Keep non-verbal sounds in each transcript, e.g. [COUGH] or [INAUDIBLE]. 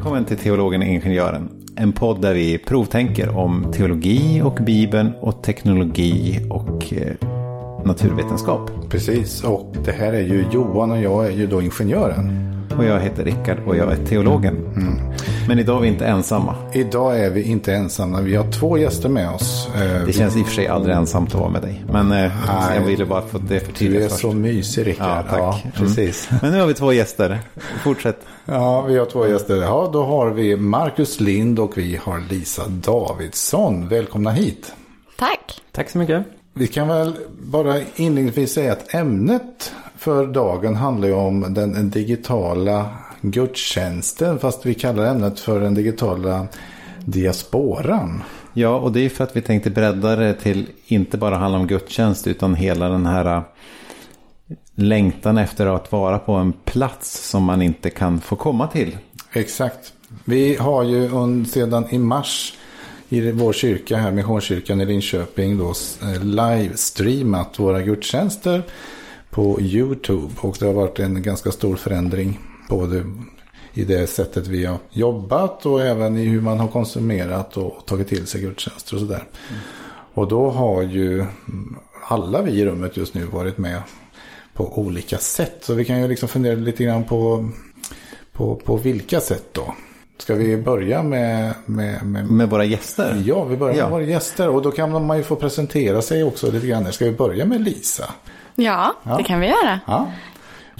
Välkommen till Teologen och Ingenjören. En podd där vi provtänker om teologi och Bibeln och teknologi och eh, naturvetenskap. Precis, och det här är ju Johan och jag är ju då ingenjören. Och jag heter Rickard och jag är teologen. Men idag är vi inte ensamma. Idag är vi inte ensamma, vi har två gäster med oss. Eh, Det känns i och för sig aldrig ensamt att vara med dig. Men eh, Nej. jag ville bara få det Du är förtydligat först. så mysig Rickard. Ja, tack. Mm. precis. [LAUGHS] Men nu har vi två gäster. Fortsätt. Ja, vi har två gäster. Ja, då har vi Marcus Lind och vi har Lisa Davidsson. Välkomna hit. Tack. Tack så mycket. Vi kan väl bara inledningsvis säga att ämnet för dagen handlar ju om den digitala gudstjänsten. Fast vi kallar ämnet för den digitala diasporan. Ja, och det är för att vi tänkte bredda det till inte bara handla om gudstjänst utan hela den här äh, längtan efter att vara på en plats som man inte kan få komma till. Exakt. Vi har ju sedan i mars i vår kyrka här, Missionskyrkan i Linköping, då eh, livestreamat våra gudstjänster på YouTube. Och det har varit en ganska stor förändring både i det sättet vi har jobbat och även i hur man har konsumerat och tagit till sig gudstjänster och sådär. Och då har ju mm, alla vi i rummet just nu varit med på olika sätt. Så vi kan ju liksom fundera lite grann på, på, på vilka sätt då. Ska vi börja med, med, med Med våra gäster. Ja, vi börjar med Ja. våra gäster. Och då kan man ju få presentera sig också lite grann. Ska vi börja med Lisa? Ja, Ja. det kan vi göra. Ja.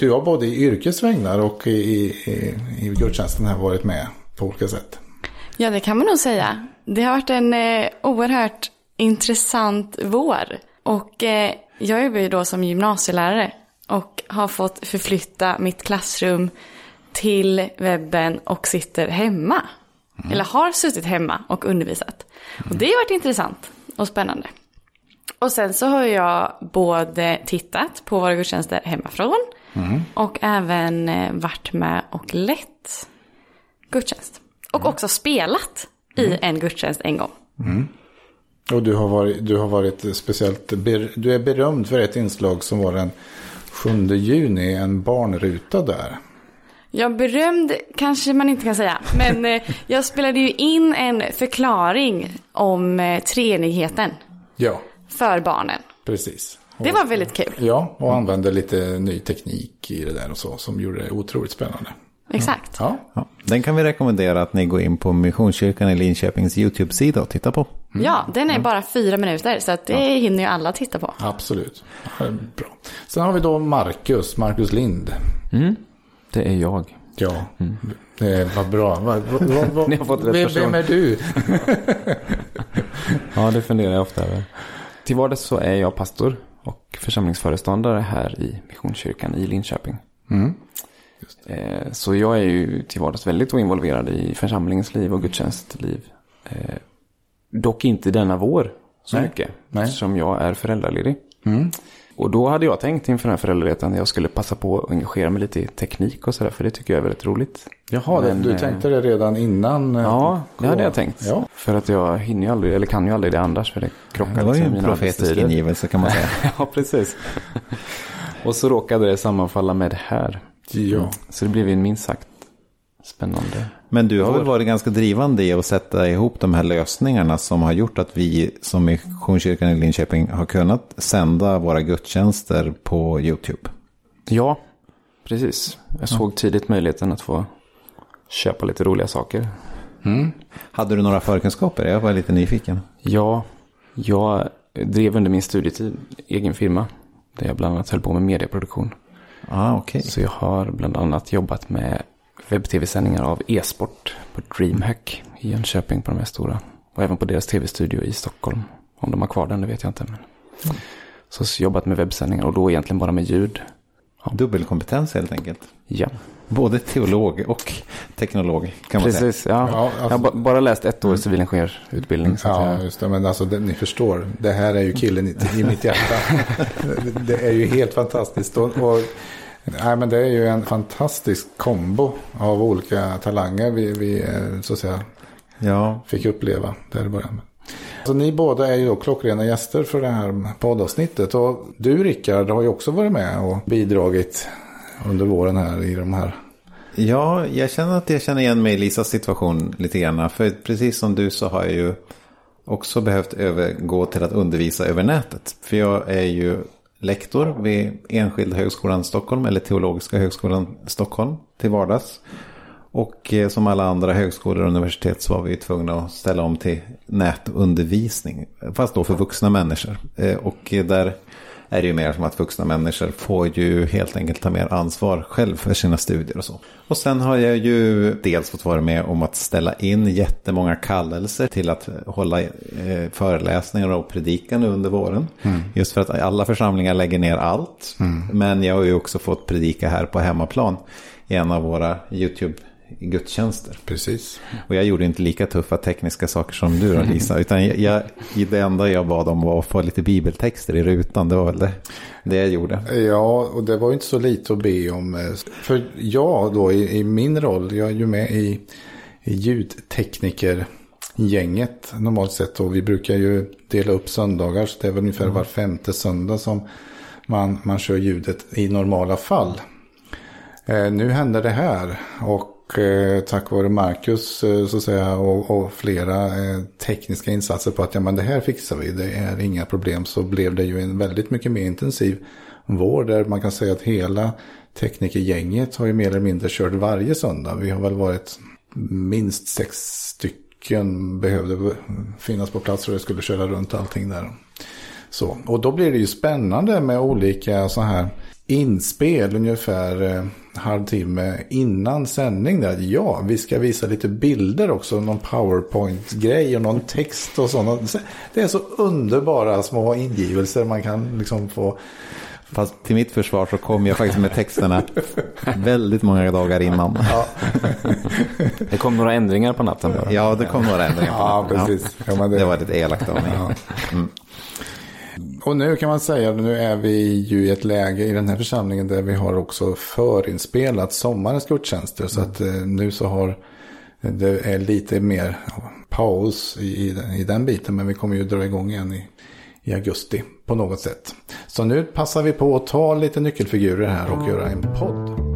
Du har både i yrkesvägnar och i, i, i gudstjänsten här varit med på olika sätt. Ja, det kan man nog säga. Det har varit en eh, oerhört intressant vår. Och eh, jag jobbar ju då som gymnasielärare och har fått förflytta mitt klassrum till webben och sitter hemma. Eller har suttit hemma och undervisat. Och det har varit intressant och spännande. Och sen så har jag både tittat på våra gudstjänster hemifrån och även eh, varit med och lett gudstjänst. Och också spelat i en gudstjänst en gång. Och du har varit, du har varit speciellt, du är berömd för ett inslag som var den 7 juni, en barnruta där. Jag berömd kanske man inte kan säga. Men eh, jag spelade ju in en förklaring om eh, treenigheten Ja, för barnen. precis. Det var väldigt kul. Ja, och använde lite ny teknik i det där och så som gjorde det otroligt spännande. Exakt. Ja, Ja, den kan vi rekommendera att ni går in på Missionskyrkan i Linköpings YouTube-sida och tittar på. Ja, den är bara fyra minuter så att det hinner ju alla titta på. absolut. Ja, Bra. Sen har vi då Marcus, Marcus Lind. Mm, det är jag. Ja, det var bra. Vad, vad, vad, [LAUGHS] Ni har fått rätt vem, person. vem är du? [LAUGHS] Ja, det funderar jag ofta över. Till vardags så är jag pastor församlingsföreståndare här i Missionskyrkan i Linköping. Eh, Så jag är ju till vardags väldigt involverad i församlingens liv och gudstjänstliv. Eh, Dock inte denna vår så Nej, mycket. nej. Eftersom jag är föräldraledig. Och då hade jag tänkt inför den här föräldraledigheten att jag skulle passa på att engagera mig lite i teknik och sådär. För det tycker jag är väldigt roligt. Jaha, Men, du eh, tänkte det redan innan? eh, Ja, det hade jag tänkt. Ja. För att jag hinner ju aldrig, eller kan ju aldrig det annars. För det krockar Det var ju liksom med en profetisk ingivelse kan man säga. [LAUGHS] ja, precis. och så råkade det sammanfalla med det här. Ja. Så det blev ju en minst sagt spännande. Men du har väl varit ganska drivande i att sätta ihop de här lösningarna som har gjort att vi som Missionskyrkan i Linköping har kunnat sända våra gudstjänster på YouTube. Ja, precis. Jag såg tidigt möjligheten att få köpa lite roliga saker. Hade du några förkunskaper? Jag var lite nyfiken. Ja, jag drev under min studietid egen firma. Där jag bland annat höll på med medieproduktion. Ah, okej. Så jag har bland annat jobbat med webb-tv-sändningar av e-sport på DreamHack i Jönköping på de här stora. Och även på deras tv-studio i Stockholm. Om de har kvar den, det vet jag inte. Men. Så jobbat med webbsändningar och då egentligen bara med ljud. Dubbelkompetens helt enkelt. Ja, Både teolog och teknolog kan man säga. precis. Ja. Ja, alltså- Jag har ba- bara läst ett år civilingenjörutbildning. Så att Ja, jag, just det. Men alltså, det, ni förstår. Det här är ju killen i, i mitt hjärta. det, [LAUGHS] det är ju helt fantastiskt. Och, och, nej, men det är ju en fantastisk kombo av olika talanger vi, vi eh, så att säga, Ja, fick uppleva där i början. Så ni båda är ju då klockrena gäster för det här poddavsnittet. Och du Rickard har ju också varit med och bidragit under våren här i de här Ja, jag känner att jag känner igen mig i Lisas situation lite grann. För precis som du så har jag ju också behövt övergå till att undervisa över nätet. För jag är ju lektor vid Enskilda högskolan Stockholm eller Teologiska högskolan Stockholm till vardags. Och eh, som alla andra högskolor och universitet så var vi tvungna att ställa om till nätundervisning. Fast då för vuxna människor. Eh, och eh, där är det ju mer som att vuxna människor får ju helt enkelt ta mer ansvar själv för sina studier och så. Och sen har jag ju dels fått vara med om att ställa in jättemånga kallelser till att hålla eh, föreläsningar och predikan under våren. Mm. Just för att alla församlingar lägger ner allt. Mm. Men jag har ju också fått predika här på hemmaplan i en av våra YouTube gudstjänster. Precis. Och jag gjorde inte lika tuffa tekniska saker som du då Lisa. [LAUGHS] Utan jag, jag, det enda jag bad om var att få lite bibeltexter i rutan. Det var väl det, det jag gjorde. Ja, och det var inte så lite att be om. Eh, för jag då i, i min roll, jag är ju med i, i ljudteknikergänget normalt sett. Och vi brukar ju dela upp söndagar. Så det är väl ungefär var femte söndag som man, man kör ljudet i normala fall. Eh, nu händer det här och Eh, tack vare Marcus eh, så att säga, och, och flera eh, tekniska insatser på att ja, men det här fixar vi, det är inga problem, så blev det ju en väldigt mycket mer intensiv vår där man kan säga att hela teknikergänget har ju mer eller mindre kört varje söndag. Vi har väl varit minst sex stycken behövde finnas på plats och det skulle köra runt allting där. Så, och då blir det ju spännande med olika så här inspel ungefär eh, halvtimme innan sändning. Där. Ja, vi ska visa lite bilder också. Någon powerpoint-grej och någon text och sånt. Det är så underbara små ingivelser man kan liksom få. Fast till mitt försvar så kom jag faktiskt med texterna väldigt många dagar innan. Ja. det kom några ändringar på natten. Bara. Ja, det kom några ändringar. Ja, precis. Ja, det... det... var lite elakt av mig. Ja. Mm. Och nu kan man säga, nu är vi ju i ett läge i den här församlingen där vi har också förinspelat sommarens gudstjänster. Så att eh, nu så har det är lite mer paus i, i, den biten. Men vi kommer ju dra igång igen i, i augusti på något sätt. Så nu passar vi på att ta lite nyckelfigurer här och göra en podd.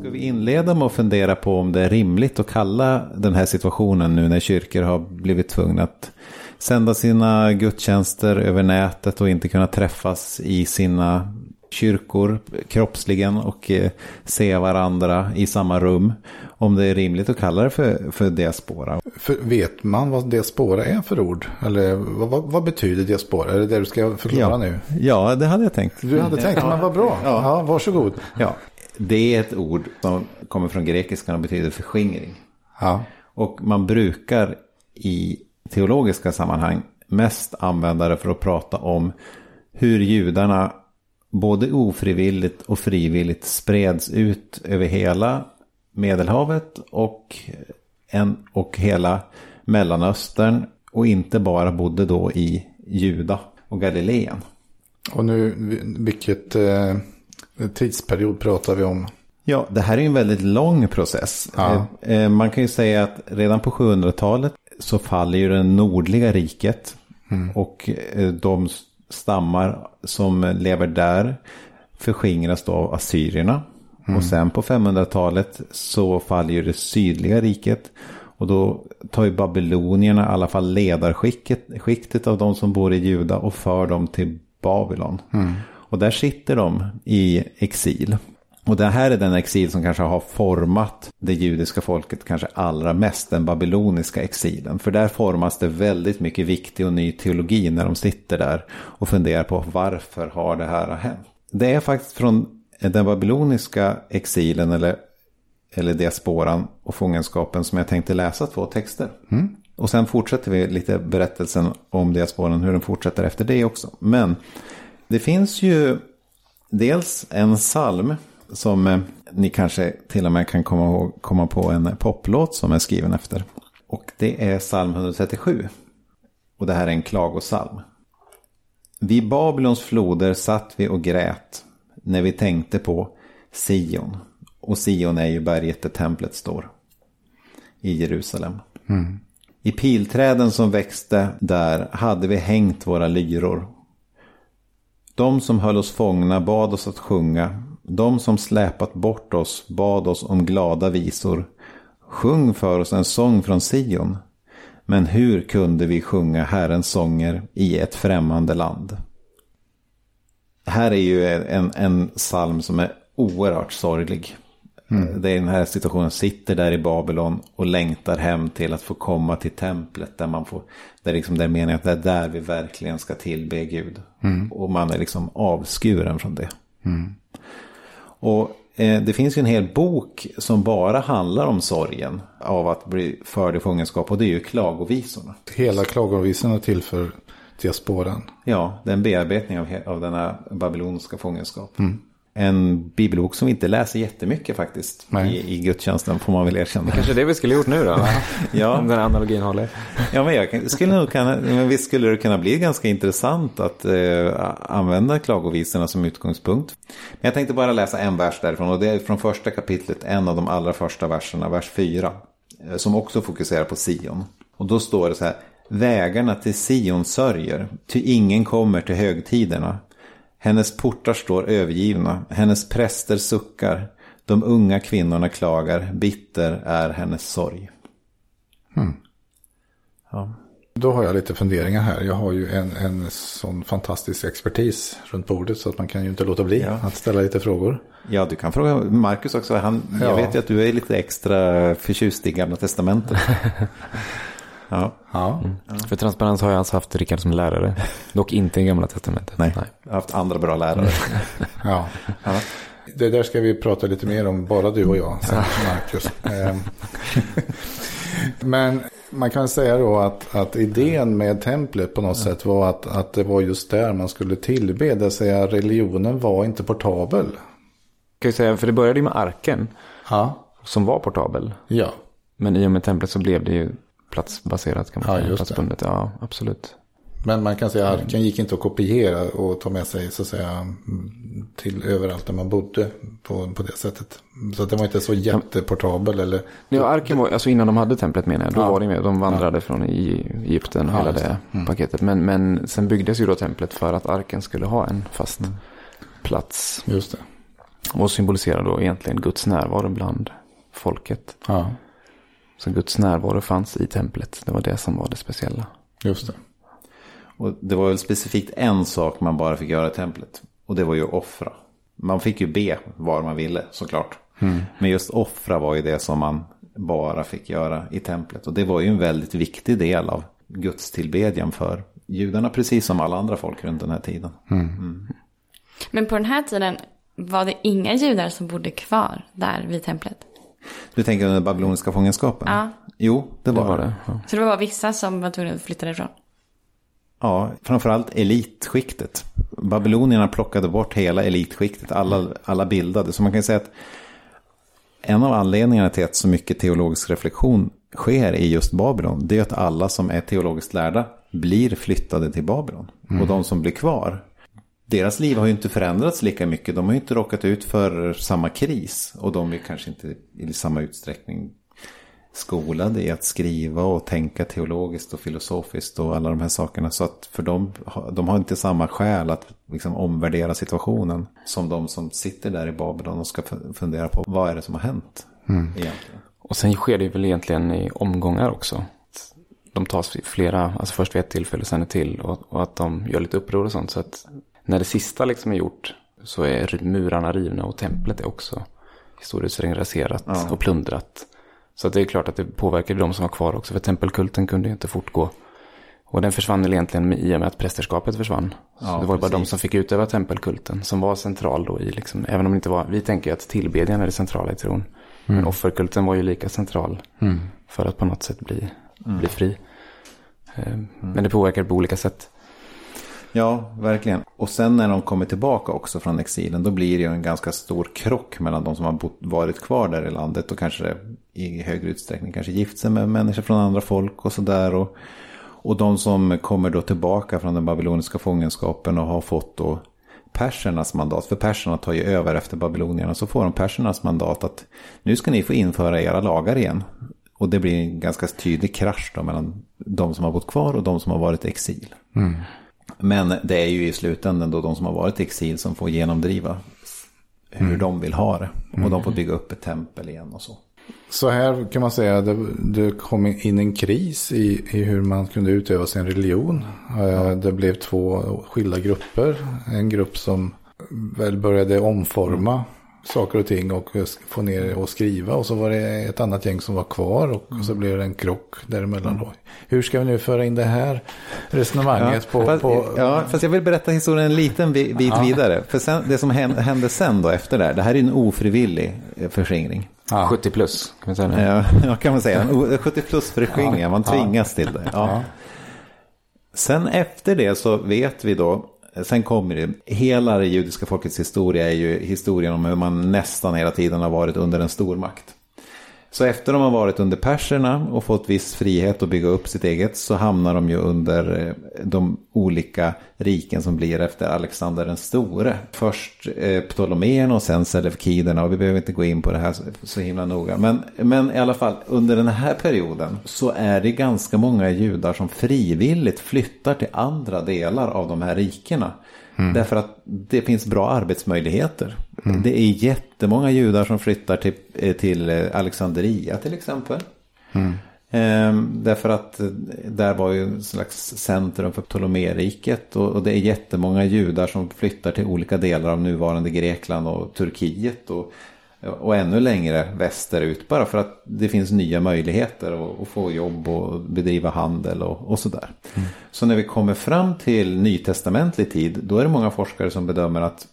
Ska vi inleda med att fundera på om det är rimligt att kalla den här situationen nu när kyrkor har blivit tvungna att sända sina gudstjänster över nätet och inte kunna träffas i sina kyrkor kroppsligen och eh, se varandra i samma rum. Om det är rimligt att kalla det för, för diaspora. För vet man vad diaspora är för ord? Eller vad, vad, vad betyder diaspora? Är det det du ska förklara ja. nu? Ja, det hade jag tänkt. Du hade tänkt, ja. men vad bra. Ja. Ja, varsågod. Ja, det är ett ord som kommer från grekiskan och betyder förskingring. Ja. Och man brukar i teologiska sammanhang mest använda det för att prata om hur judarna både ofrivilligt och frivilligt spreds ut över hela Medelhavet och, en, och hela Mellanöstern och inte bara bodde då i Juda och Galileen. Och nu, vilket eh, tidsperiod pratar vi om? Ja, det här är en väldigt lång process. Ja. Eh, eh, man kan ju säga att redan på 700-talet så faller ju det nordliga riket. Mm. Och eh, de stammar som lever där förskingras då av assyrierna. Mm. Och sen på 500-talet så faller ju det sydliga riket. Och då tar ju babylonierna i alla fall ledarskiktet av de som bor i Juda och för dem till Babylon. Mm. Och där sitter de i exil. Och det här är den exil som kanske har format det judiska folket kanske allra mest, den babyloniska exilen. För där formas det väldigt mycket viktig och ny teologi när de sitter där och funderar på varför har det här hänt. Det är faktiskt från den babyloniska exilen eller, eller diasporan och fångenskapen som jag tänkte läsa två texter. Mm. Och sen fortsätter vi lite berättelsen om diasporan, hur den fortsätter efter det också. Men det finns ju dels en psalm som eh, ni kanske till och med kan komma, ihåg, komma på en poplåt som är skriven efter. Och det är psalm 137. Och det här är en klagosalm. Vid Babylons floder satt vi och grät när vi tänkte på Sion. Och Sion är ju berget där templet står. I Jerusalem. Mm. I pilträden som växte där hade vi hängt våra lyror. De som höll oss fångna bad oss att sjunga De som släpat bort oss bad oss om glada visor. Sjung för oss en sång från Sion. Men hur kunde vi sjunga Herrens sånger i ett främmande land? Här är ju en, en psalm som är oerhört sorglig. Mm. Det är den här situationen, sitter där i Babylon och längtar hem till att få komma till templet. Där man får, där liksom det är meningen att det är där vi verkligen ska tillbe Gud. Mm. Och man är liksom avskuren från det. Mm. Och eh, det finns ju en hel bok som bara handlar om sorgen av att bli förd i fångenskap. Och det är ju klagovisorna. Hela klagovisorna tillför diasporan. Ja, det är en bearbetning av, av denna babyloniska fångenskap. Mm en bibelbok som vi inte läser jättemycket faktiskt. I, I gudstjänsten får man väl erkänna. Kanske det vi skulle gjort nu då? ja. [LAUGHS] Om den analogin håller. Ja, men, jag skulle nog kunna, men visst skulle det kunna bli ganska intressant att eh, använda klagovisorna som utgångspunkt. Men jag tänkte bara läsa en vers därifrån och det är från första kapitlet, en av de allra första verserna, vers 4. Eh, som också fokuserar på Sion. Och då står det så här. Vägarna till Sion sörjer, ty ingen kommer till högtiderna. Hennes portar står övergivna, hennes präster suckar, de unga kvinnorna klagar, bitter är hennes sorg. Hmm. Ja. Då har jag lite funderingar här. Jag har ju en, en sån fantastisk expertis runt bordet så att man kan ju inte låta bli ja. att ställa lite frågor. Ja, du kan fråga Marcus också. Han, ja. Jag vet ju att du är lite extra förtjust i Gamla Testamentet. [LAUGHS] Ja. Ja. Mm. För transparens har jag alltså haft Rickard som lärare. Dock inte i Gamla Testamentet. Nej, Nej. jag har haft andra bra lärare. [LAUGHS] ja. ja. Det där ska vi prata lite mer om, bara du och jag, Marcus. Ehm. [LAUGHS] Men man kan säga då att, att idén med templet på något sätt var att, att det var just där man skulle tillbe. Det vill säga religionen var inte portabel. Kan jag säga, för det började ju med arken. Ja. Som var portabel. Ja. Men i och med templet så blev det ju platsbaserat kan man ja, säga. Platsbundet, det. ja absolut. Men man kan säga att arken gick inte att kopiera och ta med sig så att säga till överallt där man bodde på, på det sättet. Så att det var inte så jätteportabel eller. Ja, arken var, alltså innan de hade templet menar jag, då ja. var det med. De vandrade ja. från Egypten och ja, hela det mm. paketet. Men, men sen byggdes ju då templet för att arken skulle ha en fast mm. plats. Just det. Och symboliserar då egentligen Guds närvaro bland folket. Ja. Så Guds närvaro fanns i templet. Det var det som var det speciella. Just det. Och det var väl specifikt en sak man bara fick göra i templet. Och det var ju offra. Man fick ju be var man ville såklart. Mm. Men just offra var ju det som man bara fick göra i templet. Och det var ju en väldigt viktig del av Guds tillbedjan för judarna. Precis som alla andra folk runt den här tiden. Mm. Mm. Men på den här tiden var det inga judar som bodde kvar där vid templet? Du tänker under babyloniska fångenskapen? Ja. Jo, det var det. Var det. Ja. Så det var bara vissa som var tvungna att flytta därifrån? Ja, framförallt elitskiktet. Babylonierna plockade bort hela elitskiktet, alla, alla bildade. Så man kan säga att en av anledningarna till att så mycket teologisk reflektion sker i just Babylon, det är att alla som är teologiskt lärda blir flyttade till Babylon. Mm. Och de som blir kvar deras liv har ju inte förändrats lika mycket. De har ju inte råkat ut för samma kris. Och de är kanske inte i samma utsträckning skolade i att skriva och tänka teologiskt och filosofiskt och alla de här sakerna. Så att för dem, de har inte samma skäl att liksom omvärdera situationen som de som sitter där i Babylon och ska fundera på vad är det som har hänt mm. egentligen. Och sen sker det väl egentligen i omgångar också. De tas flera, alltså först vid ett tillfälle, sen ett till och, och att de gör lite uppror och sånt. Så att när det sista liksom är gjort så är murarna rivna och templet är också i stor utsträckning raserat ja. och plundrat. Så det är klart att det påverkade de som var kvar också, för tempelkulten kunde ju inte fortgå. Och den försvann väl egentligen i och med att prästerskapet försvann. Så ja, det var precis. bara de som fick utöva tempelkulten som var central då i, liksom, även om det inte var, vi tänker att tillbedjan är det centrala i tron. Mm. Men offerkulten var ju lika central mm. för att på något sätt bli, mm. bli fri. Eh, men det påverkade på olika sätt. Ja, verkligen. Och sen när de kommer tillbaka också från exilen, då blir det ju en ganska stor krock mellan de som har varit kvar där i landet och kanske i högre utsträckning kanske gift sig med människor från andra folk och sådär. Och, och de som kommer då tillbaka från den babyloniska fångenskapen och har fått då persernas mandat. För perserna tar ju över efter babylonierna. Så får de persernas mandat att nu ska ni få införa era lagar igen. Och det blir en ganska tydlig krasch då mellan de som har bott kvar och de som har varit i exil. Mm. Men det är ju i slutändan då de som har varit i exil som får genomdriva hur mm. de vill ha det. Och mm. de får bygga upp ett tempel igen och så. Så här kan man säga, det, det kom in en kris i, i hur man kunde utöva sin religion. Ja. Eh, det blev två skilda grupper. En grupp som väl började omforma saker och ting och få ner och skriva. Och så var det ett annat gäng som var kvar och så blev det en krock däremellan. Då. Hur ska vi nu föra in det här resonemanget ja, på, fast, på... Ja, fast jag vill berätta historien en liten bit ja. vidare. För sen, det som hände sen då efter det här, det här är en ofrivillig eh, förskingring. Ja. 70 plus, kan man säga det? [LAUGHS] Ja, kan man säga. 70 plus förskingring, man tvingas till det. Ja. Sen efter det så vet vi då Sen kommer det, hela det judiska folkets historia är ju historien om hur man nästan hela tiden har varit under en stormakt. Så efter de har varit under perserna och fått viss frihet att bygga upp sitt eget så hamnar de ju under eh, de olika riken som blir efter Alexander den store. Först eh, och sen Selevkiderna och vi behöver inte gå in på det här så himla noga. Men, men i alla fall under den här perioden så är det ganska många judar som frivilligt flyttar till andra delar av de här rikena. Mm. Därför att det finns bra arbetsmöjligheter. Mm. Det är jättemånga judar som flyttar till, eh, till eh, Alexandria till exempel. Mm. Ehm, därför att eh, där var ju en slags centrum för Ptolemeriket. Och, och det är jättemånga judar som flyttar till olika delar av nuvarande Grekland och Turkiet. Och, och ännu längre västerut bara för att det finns nya möjligheter att, få jobb och bedriva handel och, och sådär. Mm. Så när vi kommer fram till nytestamentlig tid då är det många forskare som bedömer att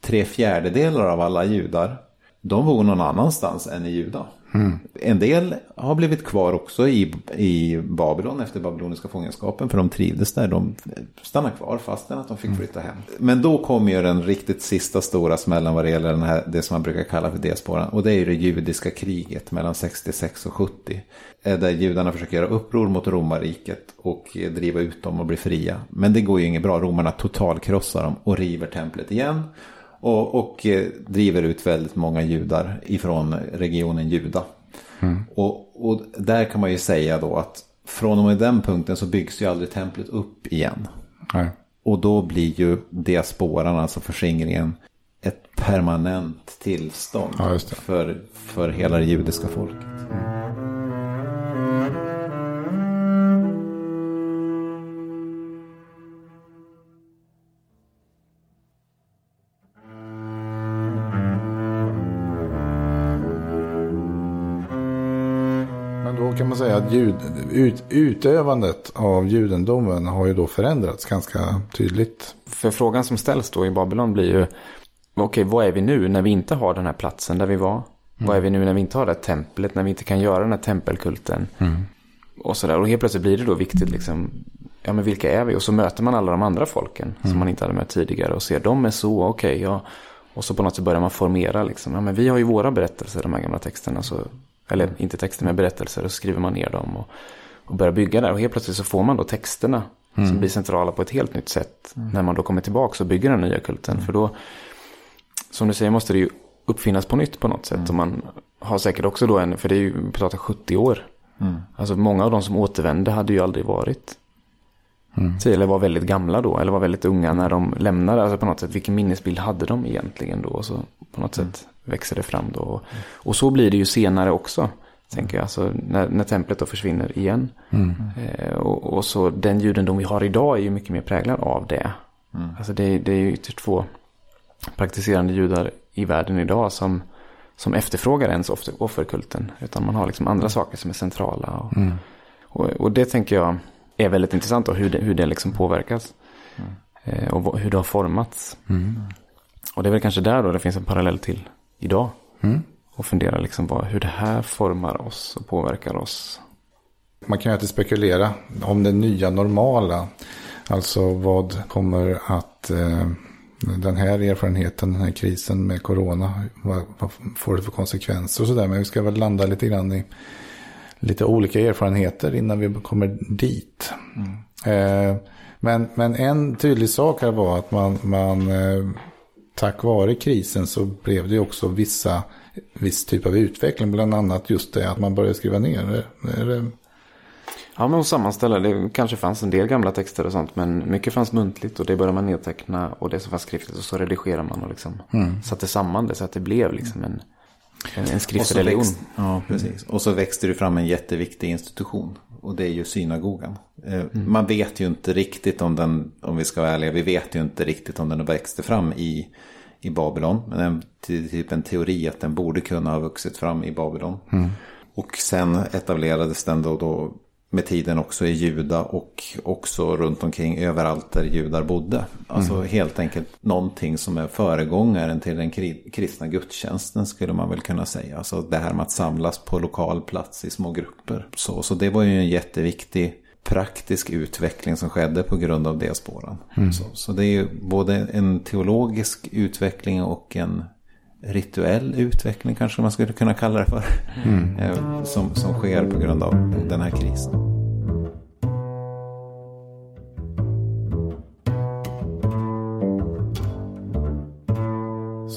tre fjärdedelar av alla judar de bor någon annanstans än i Juda. Mm. En del har blivit kvar också i, i Babylon efter babyloniska fångenskapen. För de trivdes där. De stannade kvar fastän att de fick mm. flytta hem. Men då kommer ju den riktigt sista stora smällen vad det gäller den här, det som man brukar kalla för diasporan. Och det är ju det judiska kriget mellan 66 och 70. Där judarna försöker göra uppror mot romarriket och driva ut dem och bli fria. Men det går ju inget bra. Romarna totalkrossar dem och river templet igen. Och, och eh, driver ut väldigt många judar ifrån regionen Juda. Mm. Och, och där kan man ju säga då att från och med den punkten så byggs ju aldrig templet upp igen. Nej. Och då blir ju diasporan, alltså förskingringen, ett permanent tillstånd ja, för, för hela det judiska folket. Säga att ljud, ut, utövandet av judendomen har ju då förändrats ganska tydligt. För frågan som ställs då i Babylon blir ju, okej okay, vad är vi nu när vi inte har den här platsen där vi var? Mm. Vad är vi nu när vi inte har det här templet, när vi inte kan göra den här tempelkulten? Mm. Och sådär, och helt plötsligt blir det då viktigt liksom, ja men vilka är vi? Och så möter man alla de andra folken mm. som man inte hade mött tidigare och ser, de är så, okej, okay, ja. Och så på något sätt börjar man formera liksom, ja men vi har ju våra berättelser, de här gamla texterna, så eller inte texter med berättelser. Och så skriver man ner dem och, och börjar bygga där. Och helt plötsligt så får man då texterna. Mm. Som blir centrala på ett helt nytt sätt. Mm. När man då kommer tillbaka och bygger den nya kulten. Mm. För då, som du säger, måste det ju uppfinnas på nytt på något sätt. Och man har säkert också då en, för det är ju, vi pratar 70 år. Mm. Alltså många av de som återvände hade ju aldrig varit. Mm. Eller var väldigt gamla då, eller var väldigt unga när de lämnade. Alltså på något sätt, vilken minnesbild hade de egentligen då? Och så på något mm. sätt växer det fram då. Och så blir det ju senare också. Tänker jag, alltså när, när templet då försvinner igen. Mm. Eh, och, och, så den judendom vi har idag är ju mycket mer präglad av det. Mm. Alltså det, det är ju ytterst få praktiserande judar i världen idag som, som efterfrågar ens offer, offerkulten. Utan man har liksom andra mm. saker som är centrala. Och, mm. och, och, det tänker jag är väldigt intressant då, hur det, hur det liksom påverkas. Mm. Eh, och hur det har formats. Mm. Och det är väl kanske där då det finns en parallell till idag. Mm. Och fundera liksom på hur det här formar oss och påverkar oss. Man kan ju alltid spekulera om det nya normala. Alltså vad kommer att eh, den här erfarenheten, den här krisen med corona, vad, vad får det för konsekvenser och sådär. Men vi ska väl landa lite grann i lite olika erfarenheter innan vi kommer dit. Mm. Eh, men, men en tydlig sak här var att man, man eh, tack vare krisen så blev det också vissa, viss typ av utveckling. Bland annat just det att man började skriva ner. Det... Ja, men hon sammanställer. Det kanske fanns en del gamla texter och sånt. Men mycket fanns muntligt och det började man nedteckna. Och det som fanns skriftligt och så redigerade man och liksom mm. satte samman det så att det blev liksom en, en, en skriftreligion. Ja, precis. Och så växte det fram en jätteviktig institution. Och det är ju synagogan. Eh, mm. Man vet ju inte riktigt om den, om vi ska vara ärliga, vi vet ju inte riktigt om den växte fram i, i Babylon. Men en, typ en teori att den borde kunna ha vuxit fram i Babylon. Mm. Och sen etablerades den då, då med tiden också i Juda och också runt omkring överallt där judar bodde. Alltså mm. helt enkelt någonting som är föregångaren till den kristna gudstjänsten skulle man väl kunna säga. Alltså det här med att samlas på lokal plats i små grupper. Så, så det var ju en jätteviktig praktisk utveckling som skedde på grund av diasporan. Mm. Så, så det är ju både en teologisk utveckling och en rituell utveckling kanske man skulle kunna kalla det för. Mm. Eh, som, som sker på grund av den här krisen.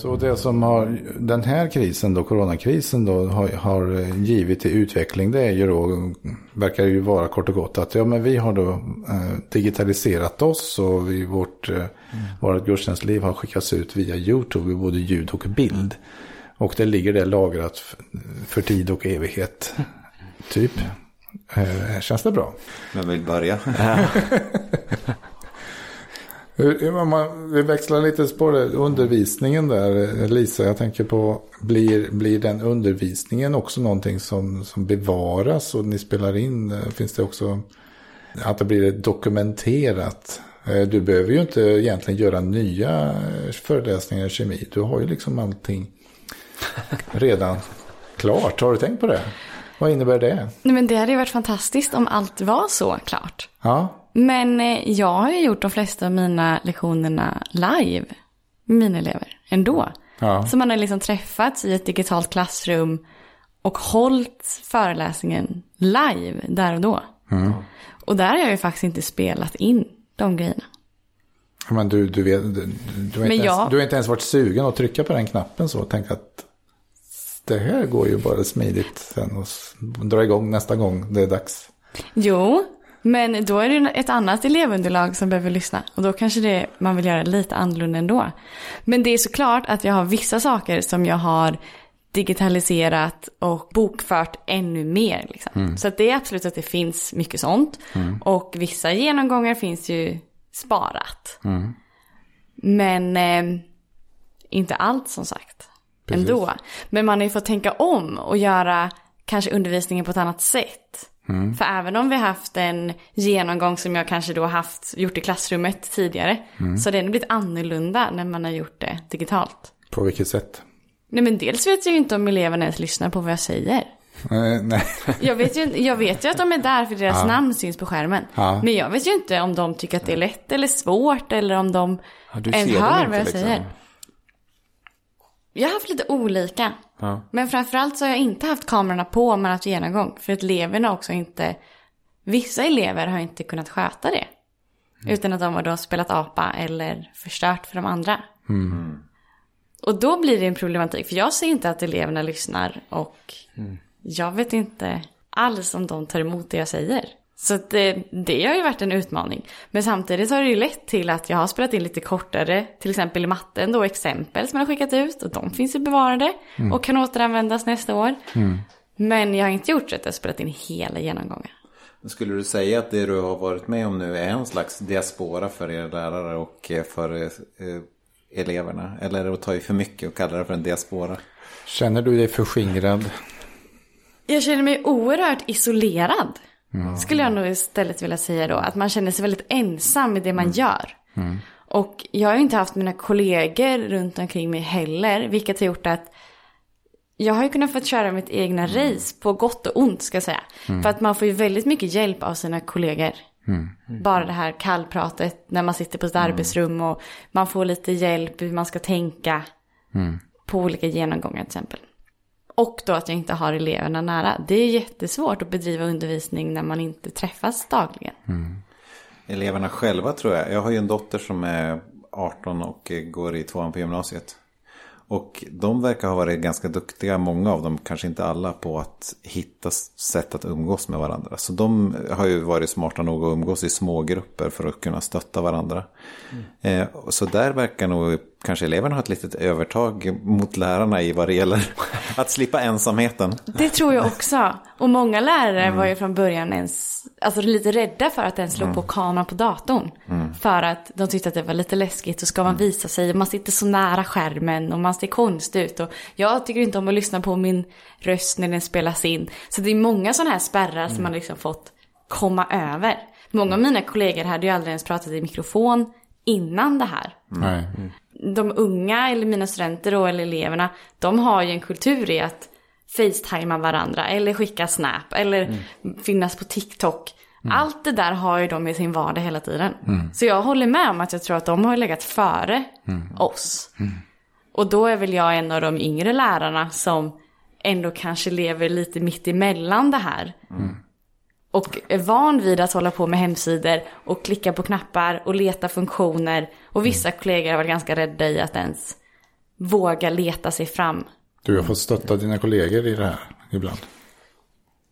Så det som har den här krisen då, coronakrisen då, har, har givit i utveckling det är ju då, verkar ju vara kort och gott att ja men vi har då eh, digitaliserat oss och vi, vårt, eh, mm. vårt gudstjänstliv har skickats ut via YouTube, både ljud och bild. Och det ligger det lagrat för tid och evighet, typ. Eh, känns det bra? Vem vill börja? [LAUGHS] [LAUGHS] Vi växlar lite på det. undervisningen där, Lisa. Jag tänker på, blir, blir den undervisningen också någonting som, som bevaras och ni spelar in? Finns det också att det blir dokumenterat? Eh, du behöver ju inte egentligen göra nya föreläsningar i kemi. Du har ju liksom allting redan klart. Har du tänkt på det? Vad innebär det? Nej, men det hade ju varit fantastiskt om allt var så klart. Ja. Men eh, jag har ju gjort de flesta av mina lektionerna live med mina elever ändå. Ja. Så man har liksom träffats i ett digitalt klassrum och hållit föreläsningen live där och då. Mm. Och där har jag ju faktiskt inte spelat in de grejerna. Men du, du, vet, du, du, har, inte jag... ens, du har inte ens varit sugen att trycka på den knappen så. Tänk att det här går ju bara smidigt sen och dra igång nästa gång det är dags. Jo, men då är det ett annat elevunderlag som behöver lyssna. Och då kanske det, man vill göra lite annorlunda ändå. Men det är såklart att jag har vissa saker som jag har digitaliserat och bokfört ännu mer. Liksom. Mm. Så det är absolut att det finns mycket sånt. Mm. Och vissa genomgångar finns ju sparat. Mm. Men eh, inte allt som sagt. Precis. Ändå. Men man har ju fått tänka om och göra kanske undervisningen på ett annat sätt. Mm. För även om vi haft en genomgång som jag kanske då haft, gjort i klassrummet tidigare. Mm. Så det har blivit annorlunda när man har gjort det digitalt. På vilket sätt? Nej men dels vet jag ju inte om eleverna ens lyssnar på vad jag säger. Nej, nej. [LAUGHS] Jag, vet ju, jag vet ju att de är där för deras ja. namn syns på skärmen. Ja. Men jag vet ju inte om de tycker att det är lätt eller svårt eller om de ja, ens hör vad jag liksom. säger. Jag har haft lite olika. Ja. Men framförallt så har jag inte haft kamerorna på man har haft genomgång. För att eleverna också inte, vissa elever har inte kunnat sköta det. Mm. Utan att de har då spelat apa eller förstört för de andra. Mm. Och då blir det en problematik. För jag ser inte att eleverna lyssnar och mm. jag vet inte alls om de tar emot det jag säger. Så det, det har ju varit en utmaning. Men samtidigt har det ju lett till att jag har spelat in lite kortare, till exempel i matten då, exempel som jag har skickat ut. Och de finns ju bevarade mm. och kan återanvändas nästa år. Mm. Men jag har inte gjort så att jag har spelat in hela genomgången. Skulle du säga att det du har varit med om nu är en slags diaspora för er lärare och eh, för eh, eleverna? Eller är det att ta i för mycket och kalla det för en diaspora? Känner du dig förskingrad? Jag känner mig oerhört isolerad. Mm. Skulle jag nog istället vilja säga då. Att man känner sig väldigt ensam i det man mm. gör. Mm. Och jag har ju inte haft mina kollegor runt omkring mig heller. Vilket har gjort att jag har ju kunnat få köra mitt egna mm. race på gott och ont ska jag säga. Mm. För att man får ju väldigt mycket hjälp av sina kollegor. Mm. Bara det här kallpratet när man sitter på sitt arbetsrum och man får lite hjälp hur man ska tänka på olika genomgångar till exempel. Och då att jag inte har eleverna nära. Det är jättesvårt att bedriva undervisning när man inte träffas dagligen. Mm. Eleverna själva tror jag. Jag har ju en dotter som är 18 och går i tvåan på gymnasiet. Och de verkar ha varit ganska duktiga, många av dem, kanske inte alla, på att hitta sätt att umgås med varandra. Så de har ju varit smarta nog att umgås i små grupper för att kunna stötta varandra. Mm. Eh, så där verkar nog kanske eleverna ha ett litet övertag mot lärarna i vad det gäller [LAUGHS] att slippa ensamheten. Det tror jag också. Och många lärare mm. var ju från början ens, alltså lite rädda för att ens slå mm. på kameran på datorn. Mm. För att de tyckte att det var lite läskigt. Så ska man mm. visa sig och man sitter så nära skärmen och man ser konstig ut. Och jag tycker inte om att lyssna på min röst när den spelas in. Så det är många sådana här spärrar som mm. man liksom fått komma över. Många av mina kollegor hade ju aldrig ens pratat i mikrofon innan det här. Nej de unga eller mina studenter då, eller eleverna, de har ju en kultur i att facetima varandra eller skicka snap eller mm. finnas på TikTok. Mm. Allt det där har ju de i sin vardag hela tiden. Mm. Så jag håller med om att jag tror att de har legat före mm. oss. Mm. Och då är väl jag en av de yngre lärarna som ändå kanske lever lite mitt emellan det här. Och är van vid att hålla på med hemsidor och klicka på knappar och leta funktioner. Och vissa mm. kollegor har varit ganska rädda i att ens våga leta sig fram. Du har fått stötta dina kollegor i det här ibland.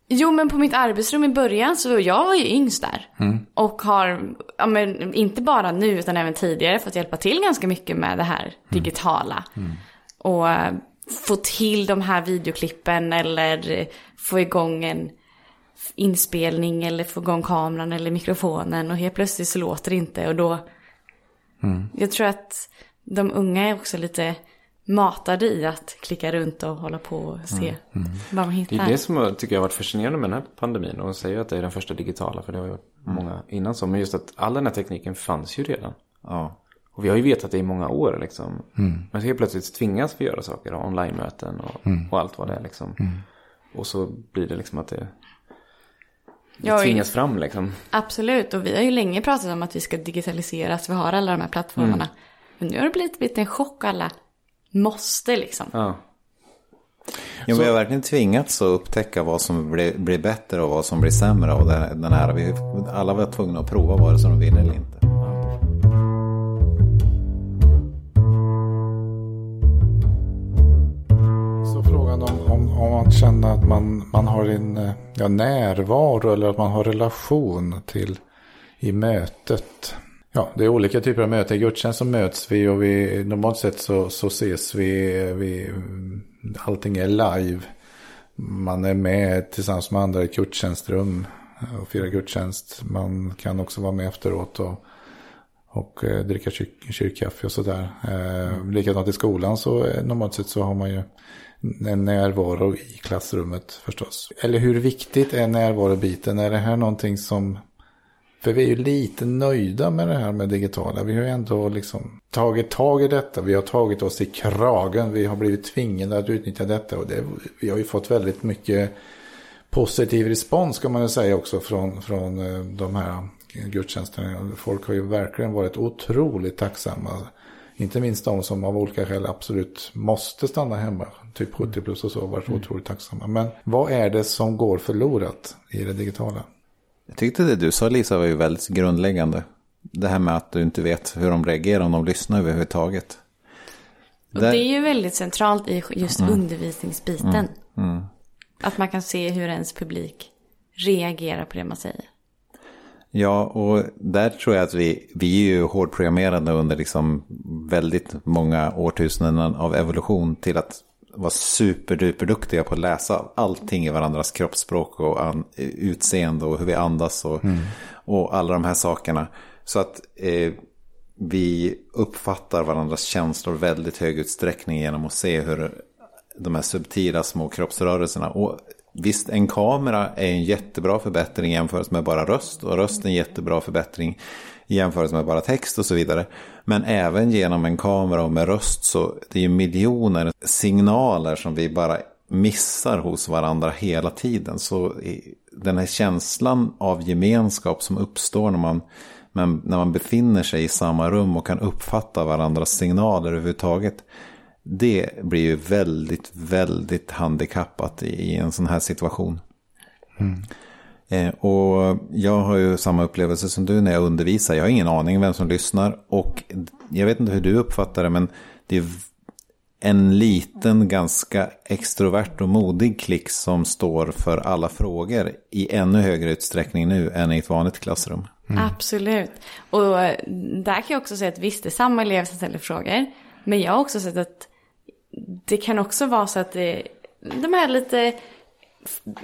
Jo, men på mitt arbetsrum i början så jag var ju yngst där. Mm. Och har, ja, men, inte bara nu utan även tidigare fått hjälpa till ganska mycket med det här mm. digitala. Mm. Och få till de här videoklippen eller få igång en inspelning eller få igång kameran eller mikrofonen och helt plötsligt så låter det inte och då... Mm. Jag tror att de unga är också lite matade i att klicka runt och hålla på och se mm. Mm. vad man hittar. Det är det som jag tycker har varit fascinerande med den här pandemin. Och säger att det är den första digitala, för det har ju varit mm. många innan så. Men just att all den här tekniken fanns ju redan. Ja. Och vi har ju vetat det i många år liksom. Mm. Men så helt plötsligt tvingas vi göra saker, online-möten och, mm. och allt vad det är liksom. Mm. Och så blir det liksom att det det tvingas fram liksom. Absolut, och vi har ju länge pratat om att vi ska digitaliseras. Vi har alla de här plattformarna. Mm. Men nu har det blivit, blivit en chock alla måste liksom. Ja. Ja, vi har verkligen tvingats att upptäcka vad som blir, blir bättre och vad som blir sämre av den här. Vi, alla var tvungna att prova vare sig de ville eller inte. Att känna att man, man har en eh, ja, närvaro eller att man har relation till i mötet. Ja, det är olika typer av möten. I gudstjänst så möts vi och vi, normalt sett så, så ses vi, eh, vi. Mm, allting är live. Man är med tillsammans med andra i ett gudstjänstrum eh, och firar gudstjänst. Man kan också vara med efteråt och, och eh, dricka kyr, kyrkkaffe och sådär. Eh, likadant i skolan så normalt sett så har man ju närvaro i klassrummet förstås. Eller hur viktigt är närvarobiten? Är det här någonting som... För vi är ju lite nöjda med det här med digitala. Vi har ju ändå liksom tagit tag i detta. Vi har tagit oss i kragen. Vi har blivit tvingade att utnyttja detta. Och det, vi har ju fått väldigt mycket positiv respons kan man säga också från, från eh, de här gudstjänsterna. Folk har ju verkligen varit otroligt tacksamma inte minst de som av olika skäl absolut måste stanna hemma, typ 70 plus och så, varit mm. otroligt tacksamma. Men vad är det som går förlorat i det digitala? Jag tyckte det du sa Lisa var ju väldigt grundläggande. Det här med att du inte vet hur de reagerar om de lyssnar överhuvudtaget. Och det är ju väldigt centralt i just mm. undervisningsbiten. Mm. Mm. Att man kan se hur ens publik reagerar på det man säger. Ja, och där tror jag att vi, vi är ju hårdprogrammerade under liksom väldigt många årtusenden av evolution till att vara superduperduktiga på att läsa allting i varandras kroppsspråk och an, utseende och hur vi andas och, mm. och alla de här sakerna. Så att eh, vi uppfattar varandras känslor väldigt hög utsträckning genom att se hur de här subtila små kroppsrörelserna. Och Visst, en kamera är en jättebra förbättring jämfört med bara röst. Och röst är en jättebra förbättring i jämförelse med bara text och så vidare. Men även genom en kamera och med röst så det är ju miljoner signaler som vi bara missar hos varandra hela tiden. Så den här känslan av gemenskap som uppstår när man, när man befinner sig i samma rum och kan uppfatta varandras signaler överhuvudtaget det blir ju väldigt, väldigt handikappat i en sån här situation. Mm. Eh, och jag har ju samma upplevelse som du när jag undervisar. Jag har ingen aning vem som lyssnar. Och jag vet inte hur du uppfattar det, men det är en liten, ganska extrovert och modig klick som står för alla frågor i ännu högre utsträckning nu än i ett vanligt klassrum. Mm. Absolut. Och eh, där kan jag också säga att visst, det är samma elever som ställer frågor. Men jag har också sett att det kan också vara så att det, de här lite,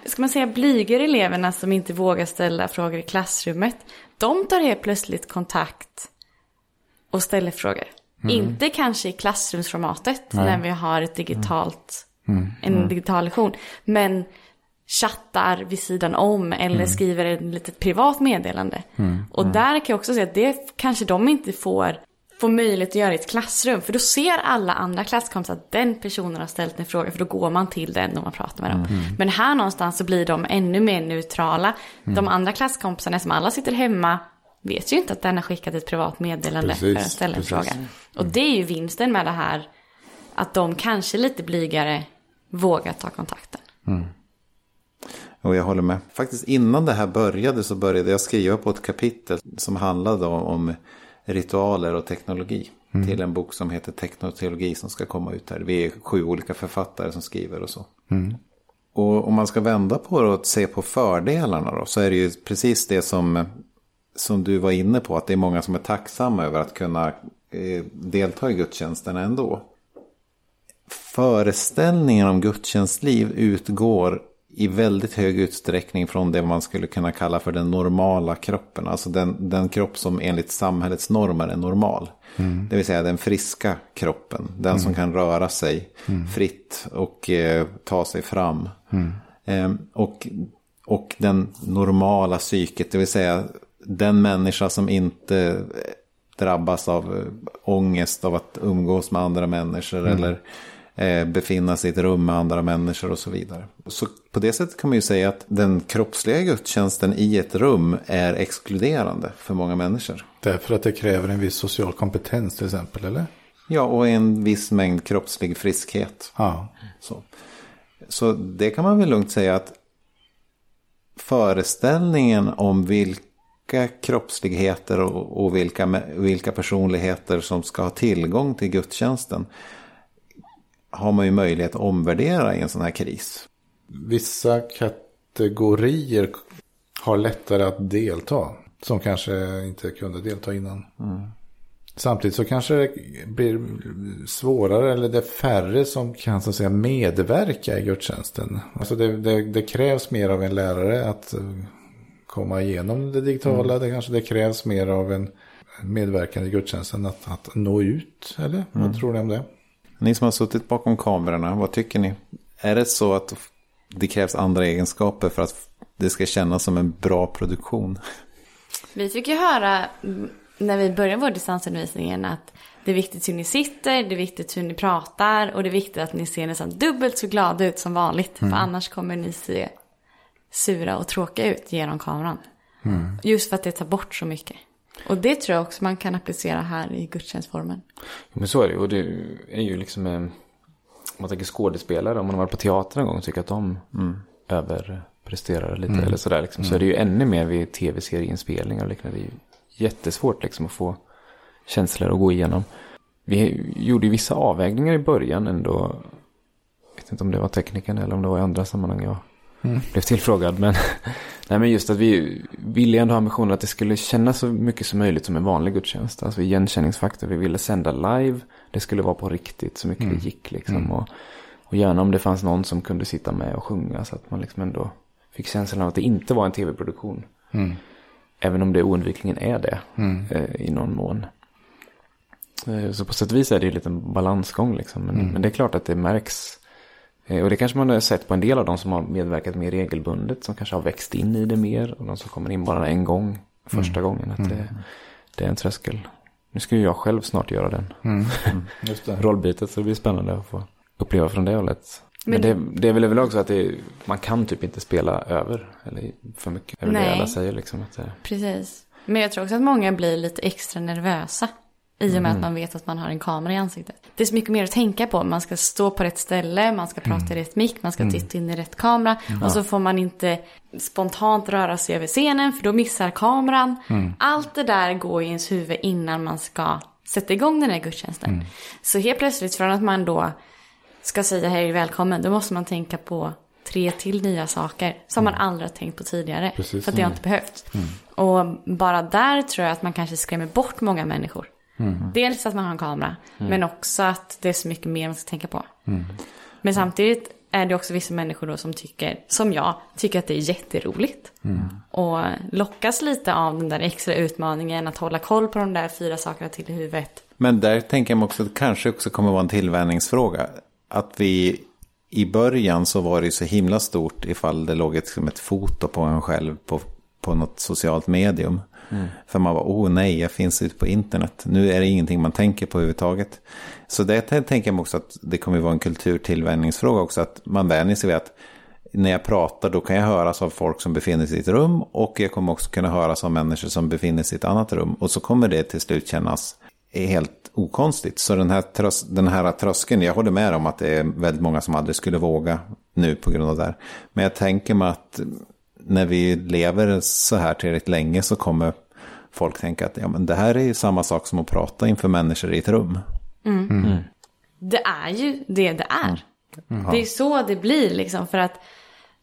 ska man säga blygare eleverna som inte vågar ställa frågor i klassrummet. De tar helt plötsligt kontakt och ställer frågor. Mm. Inte kanske i klassrumsformatet Nej. när vi har ett digitalt, mm. en mm. digital lektion. Men chattar vid sidan om eller mm. skriver ett litet privat meddelande. Mm. Och mm. där kan jag också säga att det kanske de inte får, får möjlighet att göra i ett klassrum. För då ser alla andra klasskompisar att den personen har ställt en fråga för då går man till den och man pratar med dem. Mm. Men här någonstans så blir de ännu mer neutrala. De andra klasskompisarna som alla sitter hemma vet ju inte att den har skickat ett privat meddelande precis, för att ställa en precis. fråga. Och det är ju vinsten med det här. Att de kanske lite blygare vågar ta kontakten. Mm. Och jag håller med. Faktiskt innan det här började så började jag skriva på ett kapitel som handlade om ritualer och teknologi. Mm. Till en bok som heter Teknoteologi som ska komma ut här. Vi är sju olika författare som skriver och så. Mm. Och om man ska vända på det och se på fördelarna då. Så är det ju precis det som, som du var inne på. Att det är många som är tacksamma över att kunna eh, delta i gudstjänsterna ändå. Föreställningen om gudstjänstliv utgår i väldigt hög utsträckning från det man skulle kunna kalla för den normala kroppen. Alltså den, den kropp som enligt samhällets normer är normal. Mm. Det vill säga den friska kroppen. Den mm. som kan röra sig mm. fritt och eh, ta sig fram. Eh, och, och den normala psyket, det vill säga den människa som inte drabbas av eh, ångest av att umgås med andra människor. Mm. Eller eh, befinna sig i ett rum med andra människor och så vidare. Så på det sättet kan man ju säga att den kroppsliga gudstjänsten i ett rum är exkluderande för många människor. Därför att det kräver en viss social kompetens till exempel, eller? Ja, och en viss mängd kroppslig friskhet. Ja. Så. Så det kan man väl lugnt säga att föreställningen om vilka kroppsligheter och, och vilka, vilka personligheter som ska ha tillgång till gudstjänsten har man ju möjlighet att omvärdera i en sån här kris. Vissa kategorier har lättare att delta. Som kanske inte kunde delta innan. Mm. Samtidigt så kanske det blir svårare eller det är färre som kan så att säga medverka i gudstjänsten. Alltså det, det, det krävs mer av en lärare att komma igenom det digitala. Mm. Det kanske det krävs mer av en medverkande i gudstjänsten att, att nå ut. Eller mm. vad tror ni om det? Ni som har suttit bakom kamerorna, vad tycker ni? Är det så att det krävs andra egenskaper för att det ska kännas som en bra produktion? Vi fick ju höra när vi började vår distansundervisning att det är viktigt hur ni sitter, det är viktigt hur ni pratar och det är viktigt att ni ser nästan dubbelt så glada ut som vanligt. Mm. För annars kommer ni se sura och tråkiga ut genom kameran. Mm. Just för att det tar bort så mycket. Och det tror jag också man kan applicera här i gudstjänstformen. Men så är det ju. Och det är ju liksom, om man tänker skådespelare, om man har varit på teater en gång och tycker att de mm. överpresterar lite mm. eller sådär. Liksom, mm. Så är det ju ännu mer vid tv-serieinspelningar och liknande. Det är ju jättesvårt liksom att få känslor att gå igenom. Vi gjorde ju vissa avvägningar i början ändå. Jag vet inte om det var tekniken eller om det var i andra sammanhang jag mm. blev tillfrågad. Men, [LAUGHS] nej, men just att vi ville ändå ha ambitionen att det skulle kännas så mycket som möjligt som en vanlig gudstjänst. Alltså igenkänningsfaktor. Vi ville sända live. Det skulle vara på riktigt så mycket mm. det gick. Liksom. Mm. Och, och gärna om det fanns någon som kunde sitta med och sjunga. Så att man liksom ändå fick känslan av att det inte var en tv-produktion. Mm. Även om det oundvikligen är det mm. eh, i någon mån. Eh, så på sätt och vis är det ju en liten balansgång liksom. Men, mm. men, det är klart att det märks och det kanske man har sett på en del av de som har medverkat mer regelbundet. Som kanske har växt in i det mer. Och de som kommer in bara en gång första mm. gången. Att det, mm. det, är en tröskel. Nu ska ju jag själv snart göra den. Mm. [LAUGHS] Just det. Rollbytet. Så det blir spännande att få uppleva från det hållet. Men, Men det, det är väl överlag så att det, man kan typ inte spela över. Eller för mycket. Det är väl det alla säger liksom. Att det... Precis. Men jag tror också att många blir lite extra nervösa. I och med mm. att man vet att man har en kamera i ansiktet. Det är så mycket mer att tänka på. Man ska stå på rätt ställe, man ska prata mm. i rätt mick, man ska mm. titta in i rätt kamera. Ja. Och så får man inte spontant röra sig över scenen för då missar kameran. Mm. Allt det där går i ens huvud innan man ska sätta igång den här gudstjänsten. Mm. Så helt plötsligt från att man då ska säga hej välkommen, då måste man tänka på tre till nya saker som mm. man aldrig har tänkt på tidigare. Precis. För att det har inte behövts. Mm. Och bara där tror jag att man kanske skrämmer bort många människor. Mm. Dels att man har en kamera, mm. men också att det är så mycket mer man ska tänka på. Mm. Men samtidigt är det också vissa människor då som tycker, som jag, tycker att det är jätteroligt. Mm. Och lockas lite av den där extra utmaningen att hålla koll på de där fyra sakerna till i huvudet. Men där tänker jag också att det kanske också kommer vara en tillvänjningsfråga. Att vi i början så var det så himla stort ifall det låg ett, ett foto på en själv på, på något socialt medium. Mm. För man var, oh nej, jag finns ute på internet. Nu är det ingenting man tänker på överhuvudtaget. Så det tänker jag också att det kommer vara en kulturtillvänjningsfråga också. Att man vänjer sig vid att när jag pratar då kan jag höras av folk som befinner sig i ett rum. Och jag kommer också kunna höras av människor som befinner sig i ett annat rum. Och så kommer det till slut kännas helt okonstigt. Så den här, trös den här tröskeln, jag håller med om att det är väldigt många som aldrig skulle våga nu på grund av det här. Men jag tänker mig att när vi lever så här tillräckligt länge så kommer folk tänka att ja, men det här är samma sak som att prata inför människor i ett rum. Mm. Mm. Det är ju det det är. Mm. Det är så det blir liksom för att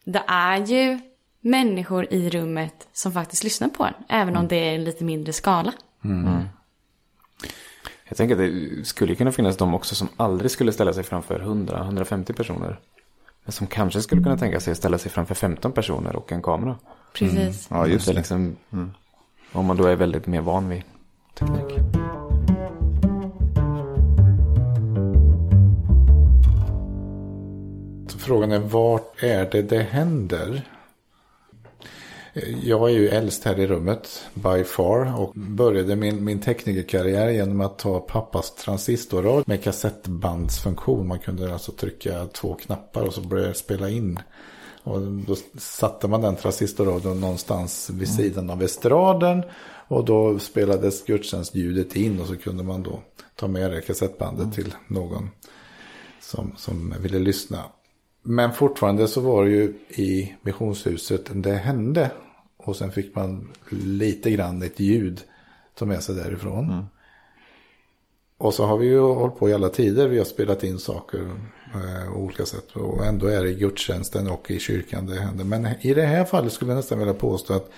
det är ju människor i rummet som faktiskt lyssnar på en. Även om mm. det är en lite mindre skala. Mm. Mm. Jag tänker att det skulle kunna finnas de också som aldrig skulle ställa sig framför 100-150 personer. Men som kanske skulle kunna tänka sig att ställa sig framför 15 personer och en kamera. Precis. Mm. Ja, just det. det. Liksom, mm. Om man då är väldigt mer van vid teknik. Frågan är vart är det det händer? Jag är ju äldst här i rummet, by far. Och började min, min teknikerkarriär genom att ta pappas transistorradio med kassettbandsfunktion. Man kunde alltså trycka två knappar och så började det spela in. Och då satte man den transistorradion någonstans vid mm. sidan av estraden. Och då spelades gudstjänstljudet in och så kunde man då ta med det kassettbandet mm. till någon som, som ville lyssna. Men fortfarande så var det ju i missionshuset det hände. Och sen fick man lite grann ett ljud ta med sig därifrån. Mm. Och så har vi ju hållit på i alla tider. Vi har spelat in saker eh, olika sätt. Och ändå är det i gudstjänsten och i kyrkan det händer. Men i det här fallet skulle jag nästan vilja påstå att,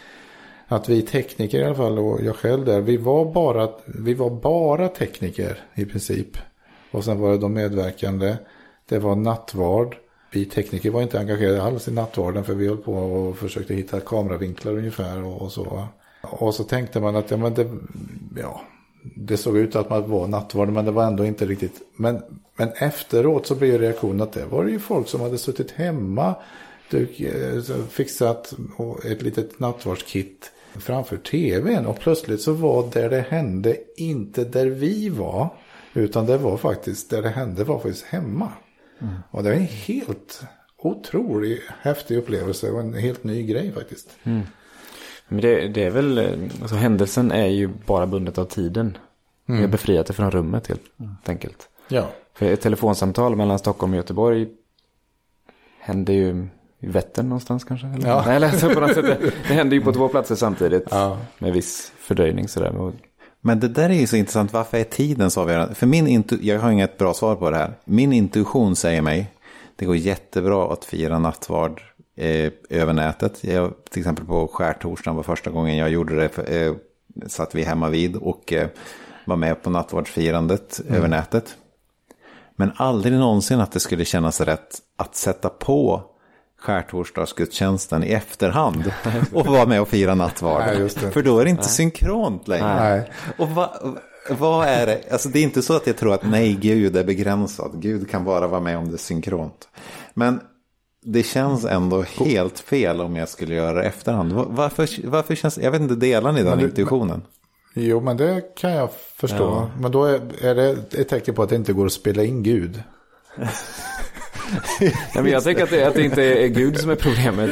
att vi tekniker i alla fall och jag själv där. Vi var, bara, vi var bara tekniker i princip. Och sen var det de medverkande. Det var nattvard vi tekniker var inte engagerade alls i nattvarden för vi höll på och försökte hitta kameravinklar ungefär och, och så. Och så tänkte man att ja, men det, ja, det såg ut att man var nattvard men det var ändå inte riktigt. Men, men efteråt så blev reaktionen att det var ju folk som hade suttit hemma, eh, fixat ett litet nattvardskit framför tvn och plötsligt så var där det hände inte där vi var utan det var faktiskt där det hände var faktiskt hemma. Mm. Och det är en helt otroligt häftig upplevelse och en helt ny grej faktiskt. Mm. Men det, det, är väl, alltså händelsen är ju bara bundet av tiden. Mm. Vi har befriat det från rummet helt enkelt. Ja. För ett telefonsamtal mellan Stockholm och Göteborg händer ju i Vättern någonstans kanske? Eller? Ja. Nej, eller på något sätt. Det, [LAUGHS] det händer ju på två platser samtidigt. Ja. Med viss fördröjning sådär. Men det där är ju så intressant. Varför är tiden så avgörande? För min intu jag har inget bra svar på det här. Min intuition säger mig, det går jättebra att fira nattvard eh, över nätet. Jag, till exempel på skärtorsdagen var första gången jag gjorde det. För, eh, satt vi hemma vid och eh, var med på nattvardsfirandet mm. över nätet. Men aldrig någonsin att det skulle kännas rätt att sätta på skärtorsdagsgudstjänsten i efterhand och vara med och fira nattvard. För då är det inte nej. synkront längre. Nej. Och vad va är det? Alltså det är inte så att jag tror att nej, Gud är begränsad. Gud kan bara vara med om det är synkront. Men det känns ändå helt fel om jag skulle göra det i efterhand. Varför, varför känns, jag vet inte, delar ni den intuitionen? Jo, men det kan jag förstå. Ja. Men då är, är det ett tecken på att det inte går att spela in Gud. [LAUGHS] Nej, men jag tänker att det, att det inte är Gud som är problemet.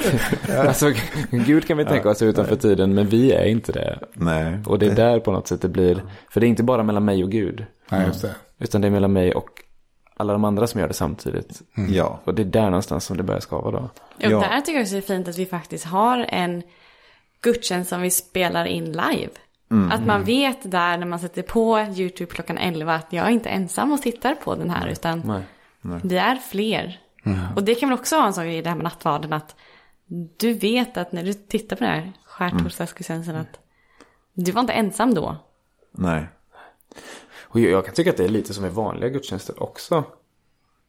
Alltså, Gud kan vi tänka oss utanför tiden, men vi är inte det. Nej. Och det är där på något sätt det blir, för det är inte bara mellan mig och Gud. Nej, just det. Utan det är mellan mig och alla de andra som gör det samtidigt. Mm. Ja. Och det är där någonstans som det börjar skava då. Och där tycker jag också det är fint att vi faktiskt har en gudstjänst som vi spelar in live. Mm. Att man vet där när man sätter på YouTube klockan 11 att jag är inte ensam och tittar på den här utan Nej. Nej. vi är fler. Mm. Och det kan väl också vara en grej i det här med nattvarden att du vet att när du tittar på den här skärtorsdagsgudstjänsten att du var inte ensam då. Nej. Och jag kan tycka att det är lite som i vanliga gudstjänster också.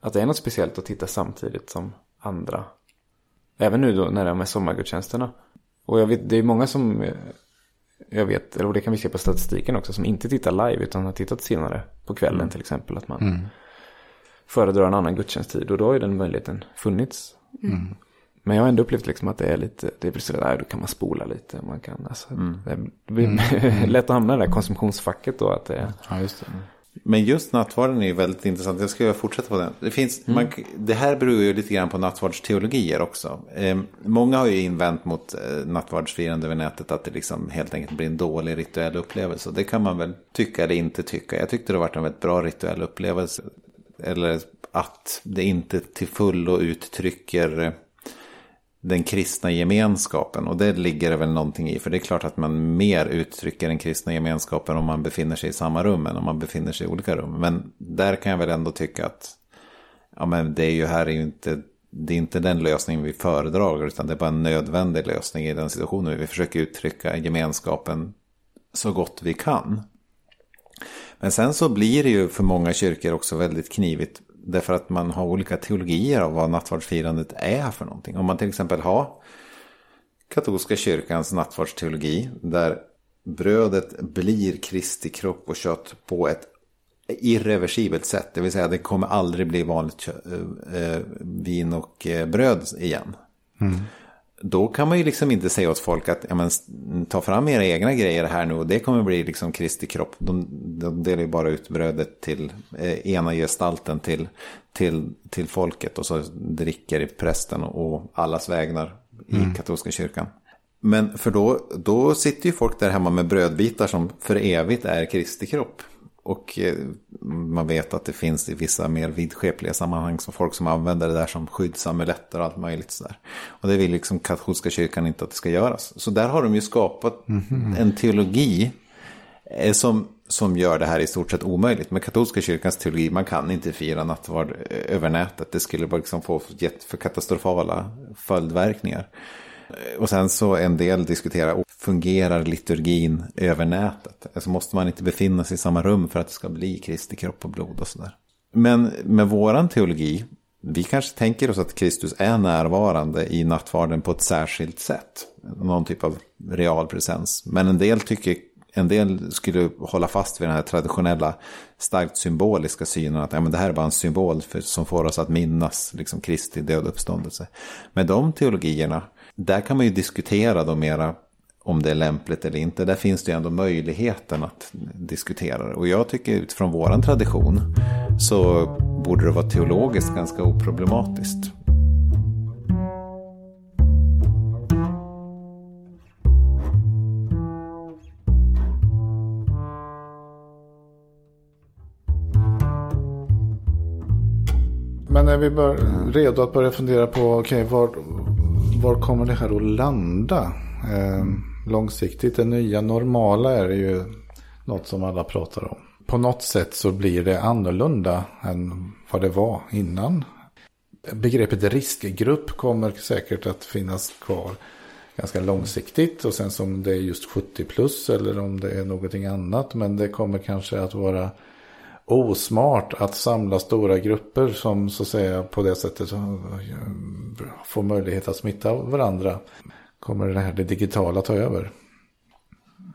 Att det är något speciellt att titta samtidigt som andra. Även nu då när det är med sommargudstjänsterna. Och jag vet, det är många som eh, jag vet, eller det kan vi se på statistiken också, som inte tittar live utan har tittat senare på kvällen mm. till exempel. Att man mm. Föredrar en annan gudstjänsttid och då har ju den möjligheten funnits. Mm. Men jag har ändå upplevt liksom att det är lite, det är precis där, då kan man spola lite. Man kan, alltså, mm. Det blir mm. [LAUGHS] lätt att hamna i det där konsumtionsfacket då. Att det, ja, just det. Men just nattvarden är ju väldigt intressant. Jag ska fortsätta på den. Det, finns, mm. man, det här beror ju lite grann på nattvardsteologier också. Eh, många har ju invänt mot eh, nattvardsfirande över nätet att det liksom helt enkelt blir en dålig rituell upplevelse. Det kan man väl tycka eller inte tycka. Jag tyckte det varit en väldigt bra rituell upplevelse. Eller att det inte till fullo uttrycker den kristna gemenskapen. Och det ligger det väl någonting i. För det är klart att man mer uttrycker den kristna gemenskapen om man befinner sig i samma rum än om man befinner sig i olika rum. Men där kan jag väl ändå tycka att ja, men det är ju här är ju inte, det är inte den lösningen vi föredrar. Utan det är bara en nödvändig lösning i den situationen. Vi försöker uttrycka gemenskapen så gott vi kan. Men sen så blir det ju för många kyrkor också väldigt knivigt Därför att man har olika teologier av vad nattvardsfirandet är för någonting. Om man till exempel har katolska kyrkans nattvardsteologi där brödet blir Kristi kropp och kött på ett irreversibelt sätt. Det vill säga det kommer aldrig bli vanligt äh, vin och eh, bröd igen. Mm då kan man ju liksom inte säga åt folk att ja, men, ta fram era egna grejer här nu och det kommer bli liksom Kristi kropp. De, de delar ju bara ut brödet till eh, ena gestalten till, till, till folket och så dricker prästen och allas vägnar i mm. katolska kyrkan. Men för då, då sitter ju folk där hemma med brödbitar som för evigt är Kristi kropp. Och eh, man vet att det finns i vissa mer vidskepliga sammanhang som folk som använder det där som skyddsamuletter och allt möjligt sådär. Och det vill liksom katolska kyrkan inte att det ska göras. Så där har de ju skapat mm -hmm. en teologi eh, som, som gör det här i stort sett omöjligt. Med katolska kyrkans teologi, man kan inte fira nattvard eh, över nätet. Det skulle bara liksom få för katastrofala följdverkningar. Eh, och sen så en del diskuterar, fungerar liturgin över nätet? Alltså måste man inte befinna sig i samma rum för att det ska bli Kristi kropp och blod och sådär. Men med våran teologi, vi kanske tänker oss att Kristus är närvarande i nattvarden på ett särskilt sätt. Någon typ av real presens. Men en del tycker en del skulle hålla fast vid den här traditionella, starkt symboliska synen att ja, men det här är bara en symbol för, som får oss att minnas liksom, Kristi död uppståndelse. Med de teologierna där kan man ju diskutera då mera om det är lämpligt eller inte. Där finns det ju ändå möjligheten att diskutera det. Och jag tycker utifrån våran tradition så borde det vara teologiskt ganska oproblematiskt. Men är vi bör, redo att börja fundera på okay, var, var kommer det här att landa eh, långsiktigt? Det nya normala är ju något som alla pratar om. På något sätt så blir det annorlunda än vad det var innan. Begreppet riskgrupp kommer säkert att finnas kvar ganska långsiktigt. Och sen som det är just 70 plus eller om det är någonting annat. Men det kommer kanske att vara osmart att samla stora grupper som så att säga på det sättet får möjlighet att smitta varandra. Kommer det här det digitala ta över?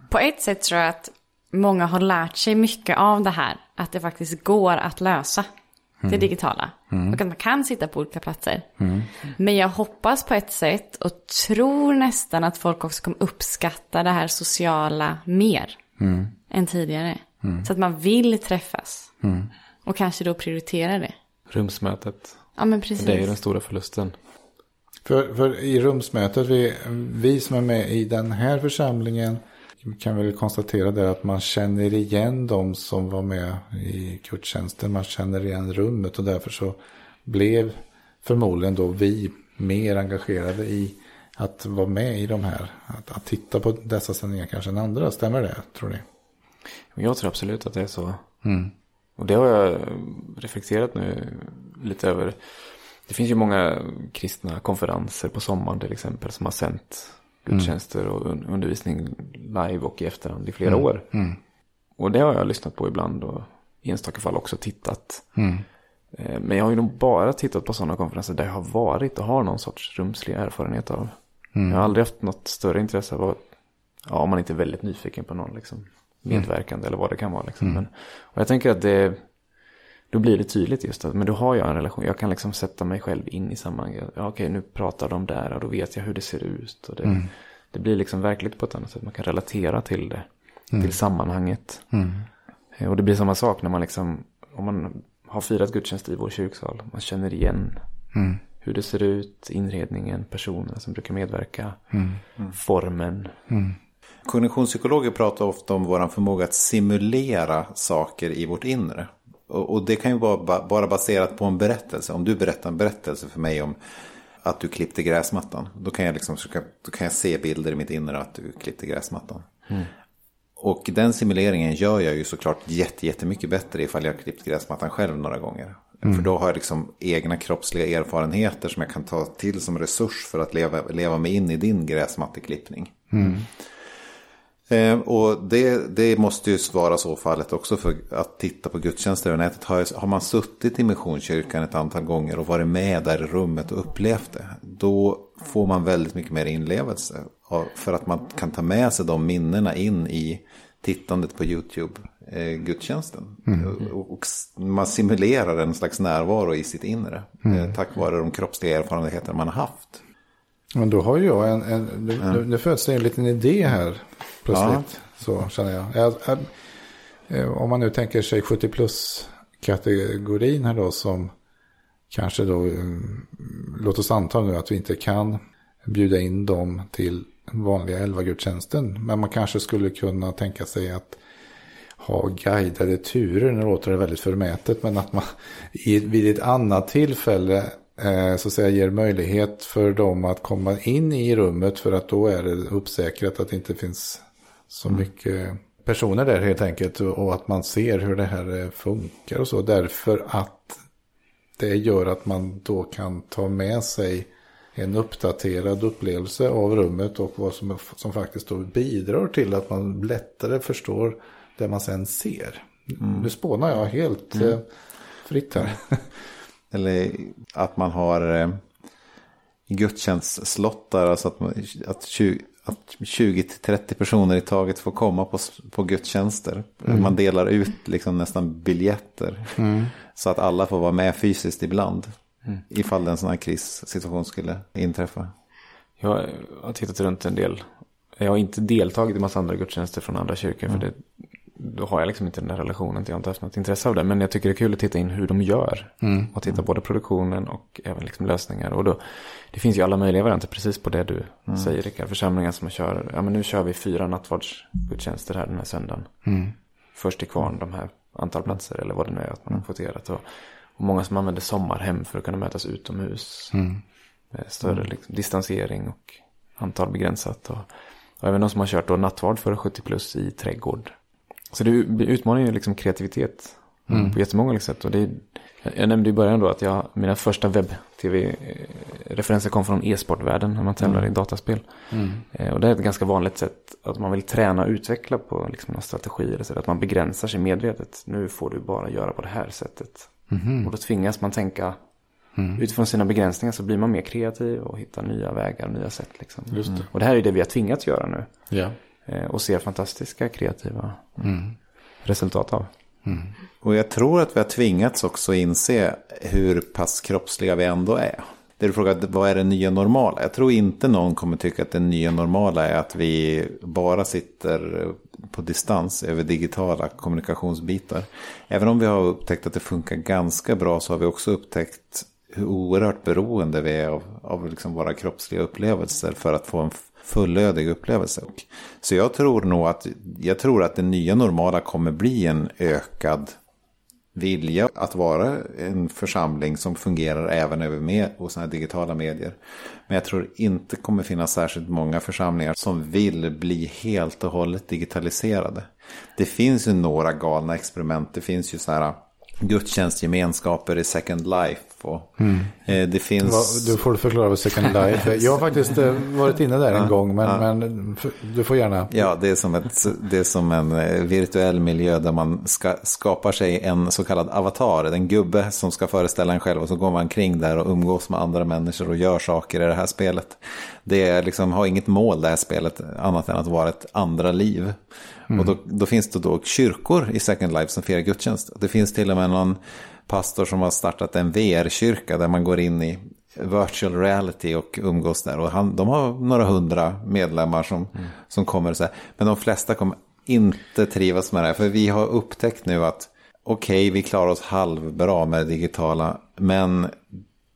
På ett sätt tror jag att många har lärt sig mycket av det här. Att det faktiskt går att lösa det mm. digitala. Mm. Och att man kan sitta på olika platser. Mm. Men jag hoppas på ett sätt och tror nästan att folk också kommer uppskatta det här sociala mer mm. än tidigare. Mm. Så att man vill träffas. Mm. Och kanske då prioritera det. Rumsmötet. Ja, men precis. Det är ju den stora förlusten. För, för i rumsmötet, vi, vi som är med i den här församlingen kan väl konstatera det att man känner igen de som var med i gudstjänsten. Man känner igen rummet och därför så blev förmodligen då vi mer engagerade i att vara med i de här. Att, att titta på dessa sändningar kanske än andra. Stämmer det, tror ni? Jag tror absolut att det är så. Mm. Och det har jag reflekterat nu lite över. Det finns ju många kristna konferenser på sommaren till exempel som har sänt gudstjänster och undervisning live och i efterhand i flera mm. år. Mm. Och det har jag lyssnat på ibland och i enstaka fall också tittat. Mm. Eh, men jag har ju nog bara tittat på sådana konferenser där jag har varit och har någon sorts rumslig erfarenhet av. Mm. Jag har aldrig haft något större intresse av att, ja, om man inte är väldigt nyfiken på någon liksom, medverkande mm. eller vad det kan vara. Liksom. Mm. Men, och jag tänker att det, då blir det tydligt just att, men då har jag en relation, jag kan liksom sätta mig själv in i sammanhanget. Ja, okej, nu pratar de där och då vet jag hur det ser ut. Och det, mm. det blir liksom verkligt på ett annat sätt, man kan relatera till det, mm. till sammanhanget. Mm. Eh, och det blir samma sak när man liksom, om man har firat gudstjänst i vår kyrksal, man känner igen mm. hur det ser ut, inredningen, personerna som brukar medverka, formen. Kognitionspsykologer pratar ofta om vår förmåga att simulera saker i vårt inre. Och, det kan ju vara bara baserat på en berättelse. Om du berättar en berättelse för mig om att du klippte gräsmattan. Då kan jag, liksom, då kan jag se bilder i mitt inre att du klippte gräsmattan. Mm. Och den simuleringen gör jag ju såklart jättemycket bättre ifall jag klippt gräsmattan själv några gånger. Mm. För då har jag liksom egna kroppsliga erfarenheter som jag kan ta till som resurs för att leva, leva mig in i din gräsmatteklippning. Mm. Eh, och det, det måste ju vara så fallet också för att titta på gudstjänster över nätet. Har, har man suttit i Missionskyrkan ett antal gånger och varit med där i rummet och upplevt det. Då får man väldigt mycket mer inlevelse. För att man kan ta med sig de minnena in i tittandet på YouTube-gudstjänsten. Mm. Och, man simulerar en slags närvaro i sitt inre. Mm. Eh, tack vare de kroppsliga erfarenheter man har haft. Men då har jag en, en nu, ja. nu föds det en liten idé här plötsligt. Ja. Så känner jag. jag, jag eh, om man nu tänker sig 70 plus kategorin här då som kanske då, mm, låt oss anta nu att vi inte kan bjuda in dem till vanliga elva-gudstjänsten. Men man kanske skulle kunna tänka sig att ha guidade turer. Nu låter det väldigt förmätet men att man vid ett annat tillfälle Eh, så att säga ger möjlighet för dem att komma in i rummet för att då är det uppsäkrat att det inte finns så mm. mycket personer där helt enkelt och att man ser hur det här eh, funkar och så därför att det gör att man då kan ta med sig en uppdaterad upplevelse av rummet och vad som, som faktiskt då bidrar till att man lättare förstår det man sen ser. Mm. Nu spånar jag helt mm. eh, fritt här. [LAUGHS] Eller att man har eh, gudstjänstslottar. Alltså att, man, att, 20, att 20-30 personer i taget får komma på, på gudstjänster. Mm. Man delar ut liksom nästan biljetter. Mm. Så att alla får vara med fysiskt ibland. Mm. Ifall en sån här krissituation skulle inträffa. Jag har tittat runt en del. Jag har inte deltagit i massa andra gudstjänster från andra kyrkor. För mm. det då har jag liksom inte den där relationen. Jag har inte haft något intresse av det. Men jag tycker det är kul att titta in hur de gör. Mm. Och titta både produktionen och även liksom lösningar. Och då, det finns ju alla möjliga varianter precis på det du mm. säger Rickard. Församlingar som kör, ja men nu kör vi fyra nattvardsgudstjänster här den här söndagen. Mm. Först till kvarn de här antal platser eller vad det nu är att man har kvoterat. Och, och många som använder sommarhem för att kunna mötas utomhus. Mm. Större mm. liksom, distansering och antal begränsat. Och, och även de som har kört då nattvard för 70 plus i trädgård. Så det utmanar ju liksom kreativitet mm. på jättemånga sätt. Och det, jag nämnde i början då att jag, mina första webb-tv-referenser kom från e-sportvärlden när man tävlar mm. i dataspel. Mm. Eh, och det är ett ganska vanligt sätt att man vill träna och utveckla på liksom några strategier. Eller så, att man begränsar sig medvetet. Nu får du bara göra på det här sättet. Mm. Och då tvingas man tänka Mm. Utifrån sina begränsningar så blir man mer kreativ och hittar nya vägar och nya sätt. Liksom. Och det här är det vi har tvingats göra nu. Ja. Eh, och ser fantastiska kreativa mm. resultat av. Mm. Och jag tror att vi har tvingats också inse hur pass kroppsliga vi ändå är. Det du frågar, vad är det nya normala? Jag tror inte någon kommer tycka att det nya normala är att vi bara sitter på distans över digitala kommunikationsbitar. Även om vi har upptäckt att det funkar ganska bra så har vi också upptäckt hur oerhört beroende vi är av, av liksom våra kroppsliga upplevelser för att få en fullödig upplevelse. Så jag tror nog att, jag tror att det nya normala kommer bli en ökad vilja att vara en församling som fungerar även över med och sådana digitala medier. Men jag tror inte kommer finnas särskilt många församlingar som vill bli helt och hållet digitaliserade. Det finns ju några galna experiment. Det finns ju så här gudstjänstgemenskaper i Second Life. Och, mm. eh, det finns... Du får förklara vad Second Life Jag har faktiskt eh, varit inne där en gång, men, ja. men du får gärna. Ja, det är, som ett, det är som en eh, virtuell miljö där man ska, skapar sig en så kallad avatar. En gubbe som ska föreställa en själv och så går man kring där och umgås med andra människor och gör saker i det här spelet. Det är liksom, har inget mål det här spelet annat än att vara ett andra liv. Mm. Och då, då, finns det då kyrkor i Second Life som firar gudstjänst. Det finns till och med någon pastor som har startat en VR-kyrka där man går in i virtual reality och umgås där. Och han, de har några hundra medlemmar som, mm. som kommer så här. Men de flesta kommer inte trivas med det här. För vi har upptäckt nu att okej, okay, vi klarar oss halvbra med det digitala. Men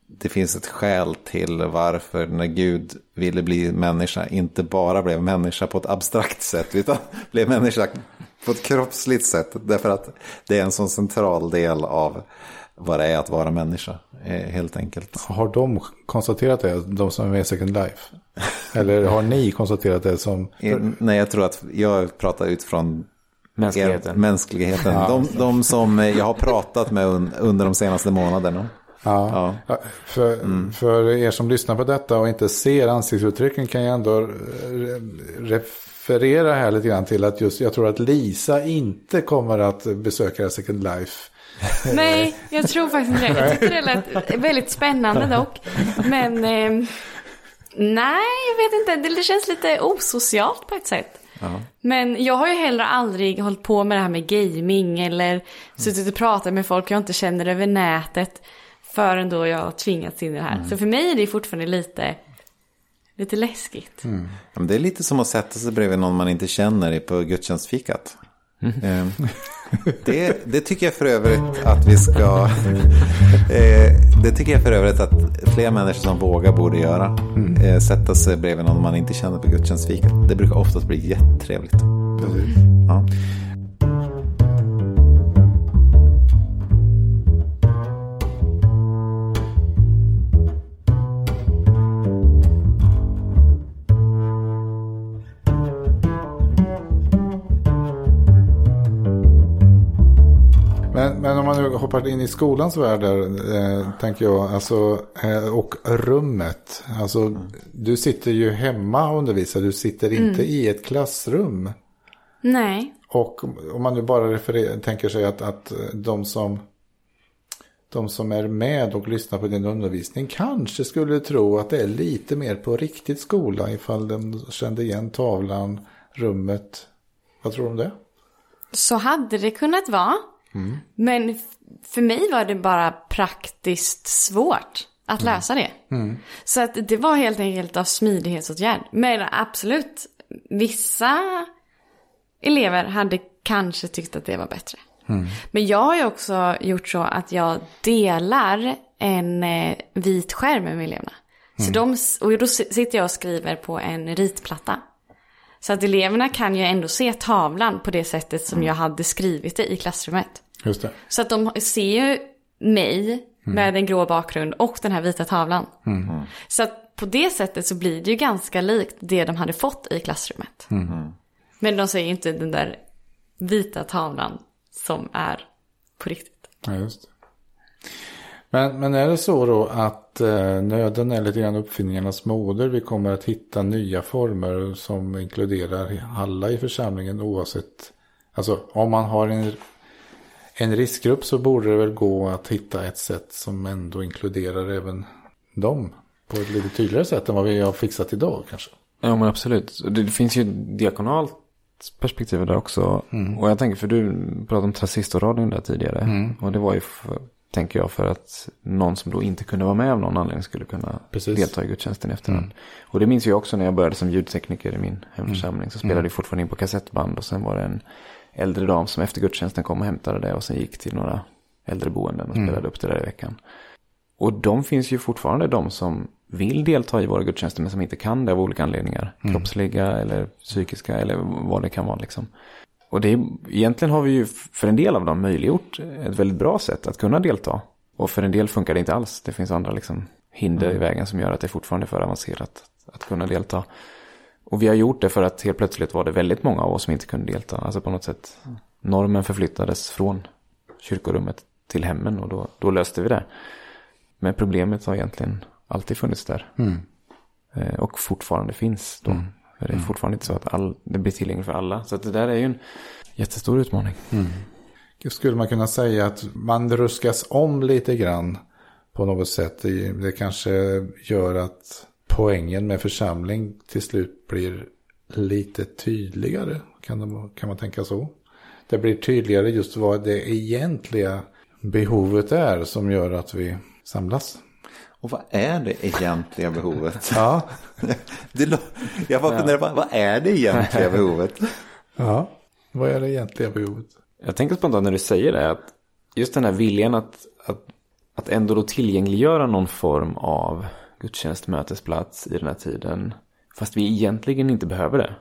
det finns ett skäl till varför när Gud ville bli människa inte bara blev människa på ett abstrakt sätt utan [LAUGHS] blev människa på ett kroppsligt sätt. Därför att det är en sån central del av vad det är att vara människa. Eh, helt enkelt. Har de konstaterat det, de som är med i Second Life? Eller har ni konstaterat det som... Nej, jag tror att jag pratar utifrån Mänskligheten. Mänskligheten. De, de som jag har pratat med under de senaste månaderna. Ja, ja. För, mm. för er som lyssnar på detta och inte ser ansiktsuttrycken kan jag ändå referera här lite grann till att just jag tror att Lisa inte kommer att besöka Second Life. [LAUGHS] Nej, jag tror faktiskt inte det. Jag tyckte det lät väldigt spännande [LAUGHS] dock. Men eh, nej, jag vet inte. Det känns lite osocialt på ett sätt. Ja. Men jag har ju heller aldrig hållit på med det här med gaming eller suttit och pratat med folk jag inte känner över nätet. Förrän då jag har tvingats in i det här. Mm. Så för mig är det fortfarande lite, lite läskigt. Mm. det är lite som att sätta sig bredvid någon man inte känner på gudstjänstfikat. Mm. Ehm, [LAUGHS] det, det, tycker jag för övrigt att vi ska... [LAUGHS] Eh, det tycker jag för övrigt att fler människor som vågar borde göra. Mm. Eh, sätta sig bredvid någon man inte känner på gudstjänstfikat. Det brukar oftast bli jättetrevligt. Ja. Men, men om man nu hoppar in i skolans värld där, eh, tänker jag, alltså, eh, och rummet. Alltså, mm. du sitter ju hemma och undervisar, du sitter inte mm. i ett klassrum. Nej. Och om man nu bara tänker sig att, att de som de som är med och lyssnar på din undervisning kanske skulle tro att det är lite mer på riktigt skola ifall de kände igen tavlan, rummet. Vad tror du om det? Så hade det kunnat vara. Mm. Men för mig var det bara praktiskt svårt att mm. lösa det. Mm. Så att det var helt enkelt av smidighetsåtgärd. Men absolut, vissa elever hade kanske tyckt att det var bättre. Mm. Men jag har ju också gjort så att jag delar en eh, vit skärm med eleverna. Så mm. de, och då sitter jag och skriver på en ritplatta. Så att eleverna kan ju ändå se tavlan på det sättet som mm. jag hade skrivit det i klassrummet. Just det. Så att de ser ju mig mm. med en grå bakgrund och den här vita tavlan. Mm. Så att på det sättet så blir det ju ganska likt det de hade fått i klassrummet. Mm. Men de ser ju inte den där vita tavlan som är på riktigt. Ja, just det. Men, men är det så då att eh, nöden är lite grann uppfinningarnas moder? Vi kommer att hitta nya former som inkluderar alla i församlingen oavsett. Alltså om man har en en riskgrupp så borde det väl gå att hitta ett sätt som ändå inkluderar även dem på ett lite tydligare sätt än vad vi har fixat idag kanske. Ja men absolut. Det finns ju diakonalt perspektiv där också. Mm. Och jag tänker för du pratade om transistorradion där tidigare. Mm. Och det var ju för, tänker jag för att någon som då inte kunde vara med av någon anledning skulle kunna Precis. delta i gudstjänsten i efterhand. Mm. Och det minns jag också när jag började som ljudtekniker i min hemförsamling. Så spelade mm. jag fortfarande in på kassettband och sen var det en äldre dam som efter gudstjänsten kom och hämtade det och sen gick till några äldreboenden och mm. spelade upp det där i veckan. Och de finns ju fortfarande de som vill delta i våra gudstjänster men som inte kan det av olika anledningar. Mm. Kroppsliga eller psykiska eller vad det kan vara liksom. Och och det är, egentligen har vi ju för en del av dem möjliggjort ett väldigt bra sätt att kunna delta. Och för en del funkar det inte alls. Det finns andra liksom hinder mm. i vägen som gör att det fortfarande är för avancerat att kunna delta. Och vi har gjort det för att helt plötsligt var det väldigt många av oss som inte kunde delta. Alltså på något sätt normen förflyttades från kyrkorummet till hemmen och då, då löste vi det. Men problemet har egentligen alltid funnits där. Mm. Eh, och fortfarande finns då. Mm. Det är fortfarande inte så att all, det blir tillgängligt för alla. Så det där är ju en jättestor utmaning. Mm. Skulle man kunna säga att man ruskas om lite grann på något sätt? Det kanske gör att poängen med församling till slut blir lite tydligare. Kan, det, kan man tänka så? Det blir tydligare just vad det egentliga behovet är som gör att vi samlas. Och vad är det egentliga behovet? [LAUGHS] ja. det, jag bara funderar på, vad är det egentliga behovet? [LAUGHS] ja, vad är det egentliga behovet? Jag tänker spontant när du säger det, att just den här viljan att, att, att ändå då tillgängliggöra någon form av gudstjänstmötesplats i den här tiden. Fast vi egentligen inte behöver det.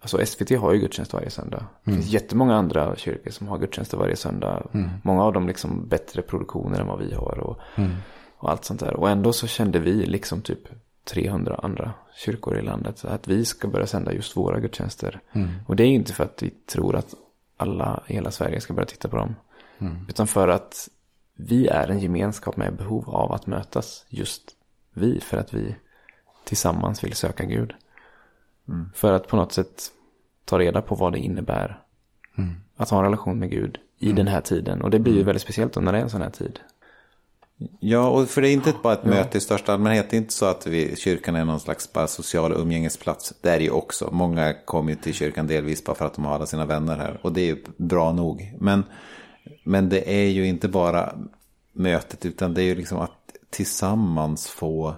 Alltså SVT har ju gudstjänst varje söndag. Mm. Det finns jättemånga andra kyrkor som har gudstjänster varje söndag. Mm. Många av dem liksom bättre produktioner än vad vi har. Och, mm. och allt sånt där. Och ändå så kände vi liksom typ 300 andra kyrkor i landet. Att vi ska börja sända just våra gudstjänster. Mm. Och det är inte för att vi tror att alla i hela Sverige ska börja titta på dem. Mm. Utan för att vi är en gemenskap med behov av att mötas. Just vi. För att vi tillsammans vill söka Gud. Mm. För att på något sätt ta reda på vad det innebär. Mm. Att ha en relation med Gud i mm. den här tiden. Och det blir ju mm. väldigt speciellt när det är en sån här tid. Ja, och för det är inte bara ett ja. möte i största allmänhet. Det är inte så att vi, kyrkan är någon slags bara social umgängesplats. Det är det ju också. Många kommer ju till kyrkan delvis bara för att de har alla sina vänner här. Och det är ju bra nog. Men, men det är ju inte bara mötet, utan det är ju liksom att tillsammans få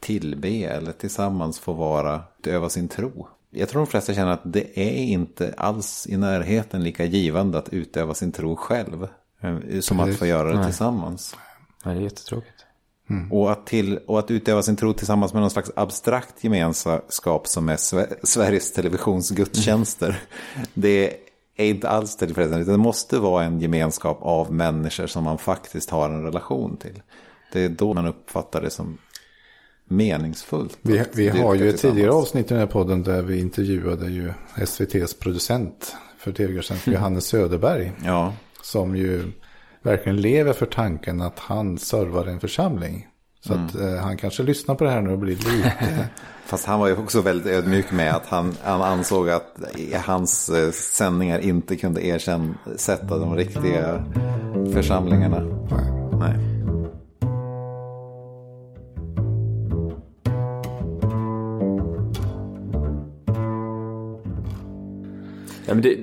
tillbe eller tillsammans få vara, utöva sin tro. Jag tror de flesta känner att det är inte alls i närheten lika givande att utöva sin tro själv. Eh, som att få göra det Nej. tillsammans. Nej, det är jättetråkigt. Mm. Och, att till, och att utöva sin tro tillsammans med någon slags abstrakt gemenskap som är Sveriges Televisions gudstjänster. Mm. Det är inte alls tillfredsställande. Det måste vara en gemenskap av människor som man faktiskt har en relation till. Det är då man uppfattar det som meningsfullt. Vi, vi har ju ett tidigare avsnitt i den här podden där vi intervjuade ju SVTs producent för tv-gudstjänst, mm. Johannes Söderberg. Ja. Som ju verkligen lever för tanken att han servar en församling. Så mm. att eh, han kanske lyssnar på det här nu och blir lite... [LAUGHS] Fast han var ju också väldigt ödmjuk med att han, han ansåg att hans eh, sändningar inte kunde ersätta de riktiga församlingarna. Nej. Nej. Ja, men det,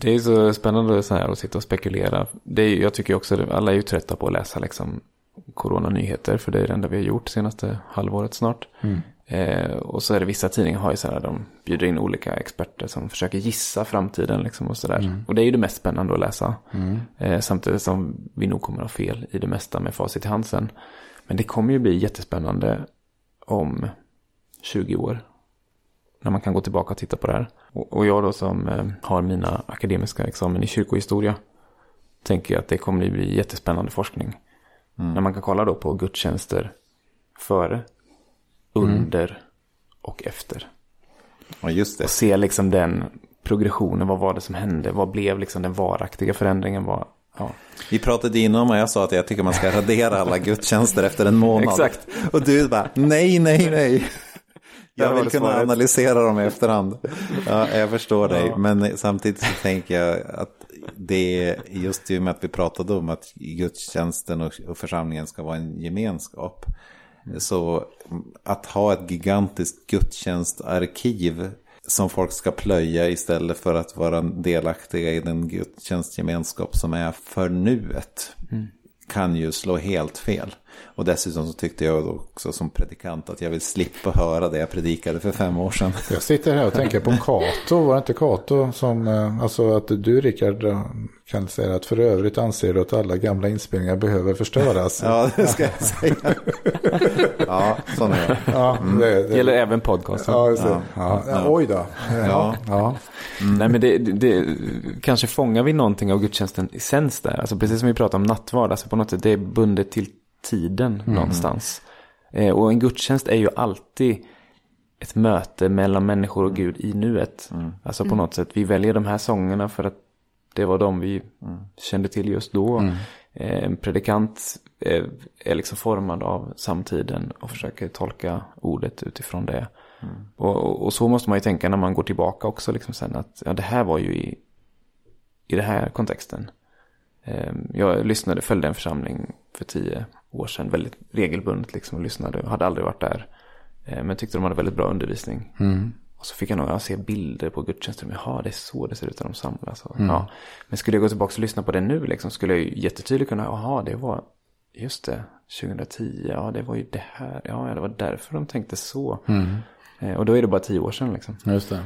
det är så spännande så här att sitta och spekulera. Det är, jag tycker också att alla är ju trötta på att läsa liksom coronanyheter. För det är det enda vi har gjort senaste halvåret snart. Mm. Eh, och så är det vissa tidningar har ju så här, de bjuder in olika experter som försöker gissa framtiden liksom och sådär. Mm. Och det är ju det mest spännande att läsa. Mm. Eh, samtidigt som vi nog kommer ha fel i det mesta med facit i handen. Men det kommer ju bli jättespännande om 20 år när man kan gå tillbaka och titta på det här. Och, jag då som eh, har mina akademiska examen i kyrkohistoria tänker att det kommer att bli jättespännande forskning. Mm. När man kan kolla då på gudstjänster före, under mm. och efter. Det. Och se liksom den progressionen, vad var det som hände, vad blev liksom den varaktiga förändringen, vad, Ja. Vi pratade innan och jag sa att jag tycker man ska radera alla gudstjänster efter en månad. [LAUGHS] Exakt. Och du bara, nej, nej, nej. Jag vill kunna svaret. analysera dem i efterhand. Ja, jag förstår dig, men samtidigt så tänker jag att det är just i och med att vi pratade om att gudstjänsten och församlingen ska vara en gemenskap. Så att ha ett gigantiskt gudstjänstarkiv som folk ska plöja istället för att vara delaktiga i den gudstjänstgemenskap som är för nuet. Mm. Kan ju slå helt fel. Och dessutom så tyckte jag också som predikant att jag vill slippa höra det jag predikade för fem år sedan. Jag sitter här och tänker på Kato. Var det inte Kato som, eh, alltså att du Rickard kan säga att för övrigt anser du att alla gamla inspelningar behöver förstöras. ja, det ska jag säga. [LAUGHS] ja, sån är jag. Ja, mm. det, det gäller även podcasten. Ja, ja. ja. ja. Oj då. Ja. ja. Mm. Nej, men det, det, kanske fångar vi någonting av gudstjänsten essens där. Alltså precis som vi pratade om nattvard. Alltså på något sätt det är bundet till tiden mm. någonstans. Eh, och en gudstjänst är ju alltid ett möte mellan människor och Gud i nuet. Mm. Alltså på något sätt, vi väljer de här sångerna för att det var de vi mm. kände till just då. Mm. Eh, en predikant är, är, liksom formad av samtiden och försöker tolka ordet utifrån det. Mm. Och, och, så måste man ju tänka när man går tillbaka också liksom sen att ja, det här var ju i, i den här kontexten. Eh, jag lyssnade, följde en församling för tio år sedan väldigt regelbundet liksom och lyssnade och hade aldrig varit där. Eh, men tyckte de hade väldigt bra undervisning. Mm. Och så fick jag nog se bilder på gudstjänsten. Jaha, det är så det ser ut när de samlas. Och, mm. ja. Men skulle jag gå tillbaka och lyssna på det nu liksom, skulle jag ju jättetydligt kunna, jaha, det var, just det, 2010, ja det var ju det här, ja det var därför de tänkte så. Mm. Eh, och då är det bara tio år sedan liksom. Just det.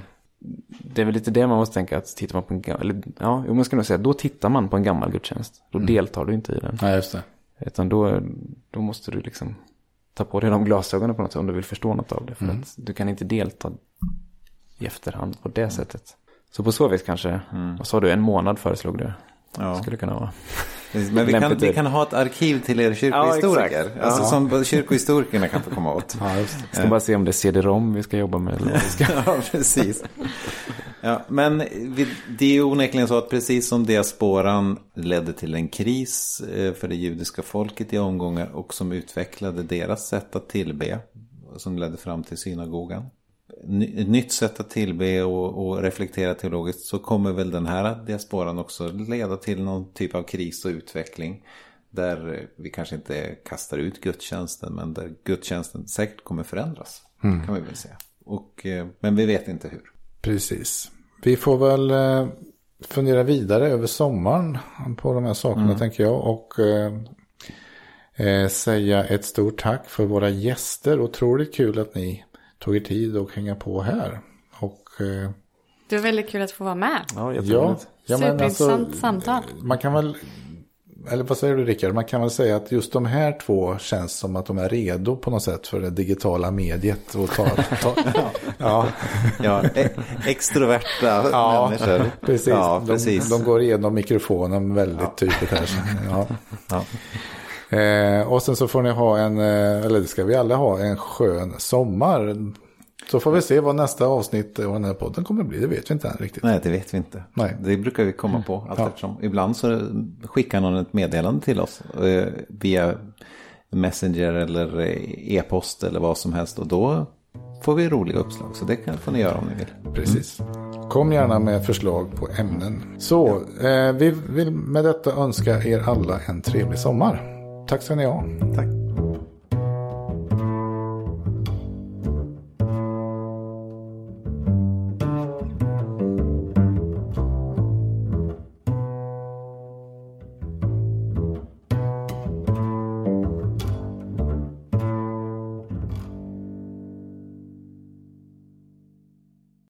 Det är väl lite det man måste tänka, att tittar man på en gammal, eller ja, man ska nog säga, då tittar man på en gammal gudstjänst. Då mm. deltar du inte i den. Nej, just det. Utan då, då måste du liksom ta på dig de glasögonen på något sätt om du vill förstå något av det. För mm. att du kan inte delta i efterhand på det sättet. Så på så vis kanske, mm. vad sa du, en månad föreslog du? Ja. Skulle kunna vara. Men vi kan, vi kan ha ett arkiv till er kyrkohistoriker. Ja, alltså som kyrkohistorikerna kan få komma åt. [LAUGHS] Ja, just det. Ska bara se om det är CD-ROM vi ska jobba med. Eller ska... [LAUGHS] ja, precis. Ja, men det är ju onekligen så att precis som diasporan ledde till en kris eh, för det judiska folket i omgångar och som utvecklade deras sätt att tillbe. Som ledde fram till synagogan ett nytt sätt att tillbe och, och, reflektera teologiskt så kommer väl den här diasporan också leda till någon typ av kris och utveckling. Där vi kanske inte kastar ut gudstjänsten men där gudstjänsten säkert kommer förändras. Mm. Kan vi väl säga. Och, eh, men vi vet inte hur. Precis. Vi får väl eh, fundera vidare över sommaren på de här sakerna mm. tänker jag. Och eh, eh, säga ett stort tack för våra gäster. Otroligt kul att ni tog er tid att hänga på här. Och, eh, det var väldigt kul att få vara med. Ja, ja, ja Superintressant alltså, samtal. Man kan väl, eller vad säger du Rickard, man kan väl säga att just de här två känns som att de är redo på något sätt för det digitala mediet. Och ta, ta, [LAUGHS] ja. ja, e- extroverta ja, människor. Precis. Ja, precis. De, de, går igenom mikrofonen väldigt ja. tydligt här. [LAUGHS] Ja. ja. Eh, och sen så får ni ha en, eh, eller det ska vi alla ha, en skön sommar. Så får vi se vad nästa avsnitt av den här podden kommer bli. Det vet vi inte än riktigt. Nej, det vet vi inte. Nej. Det brukar vi komma på allt ja. eftersom. Ibland så skickar någon ett meddelande till oss eh, via Messenger eller e-post eller vad som helst. Och då får vi roliga uppslag. Så det kan, får ni göra om ni vill. Precis. Kom gärna med förslag på ämnen. Så eh, vi vill med detta önska er alla en trevlig sommar. Tack ska ni ha. Tack.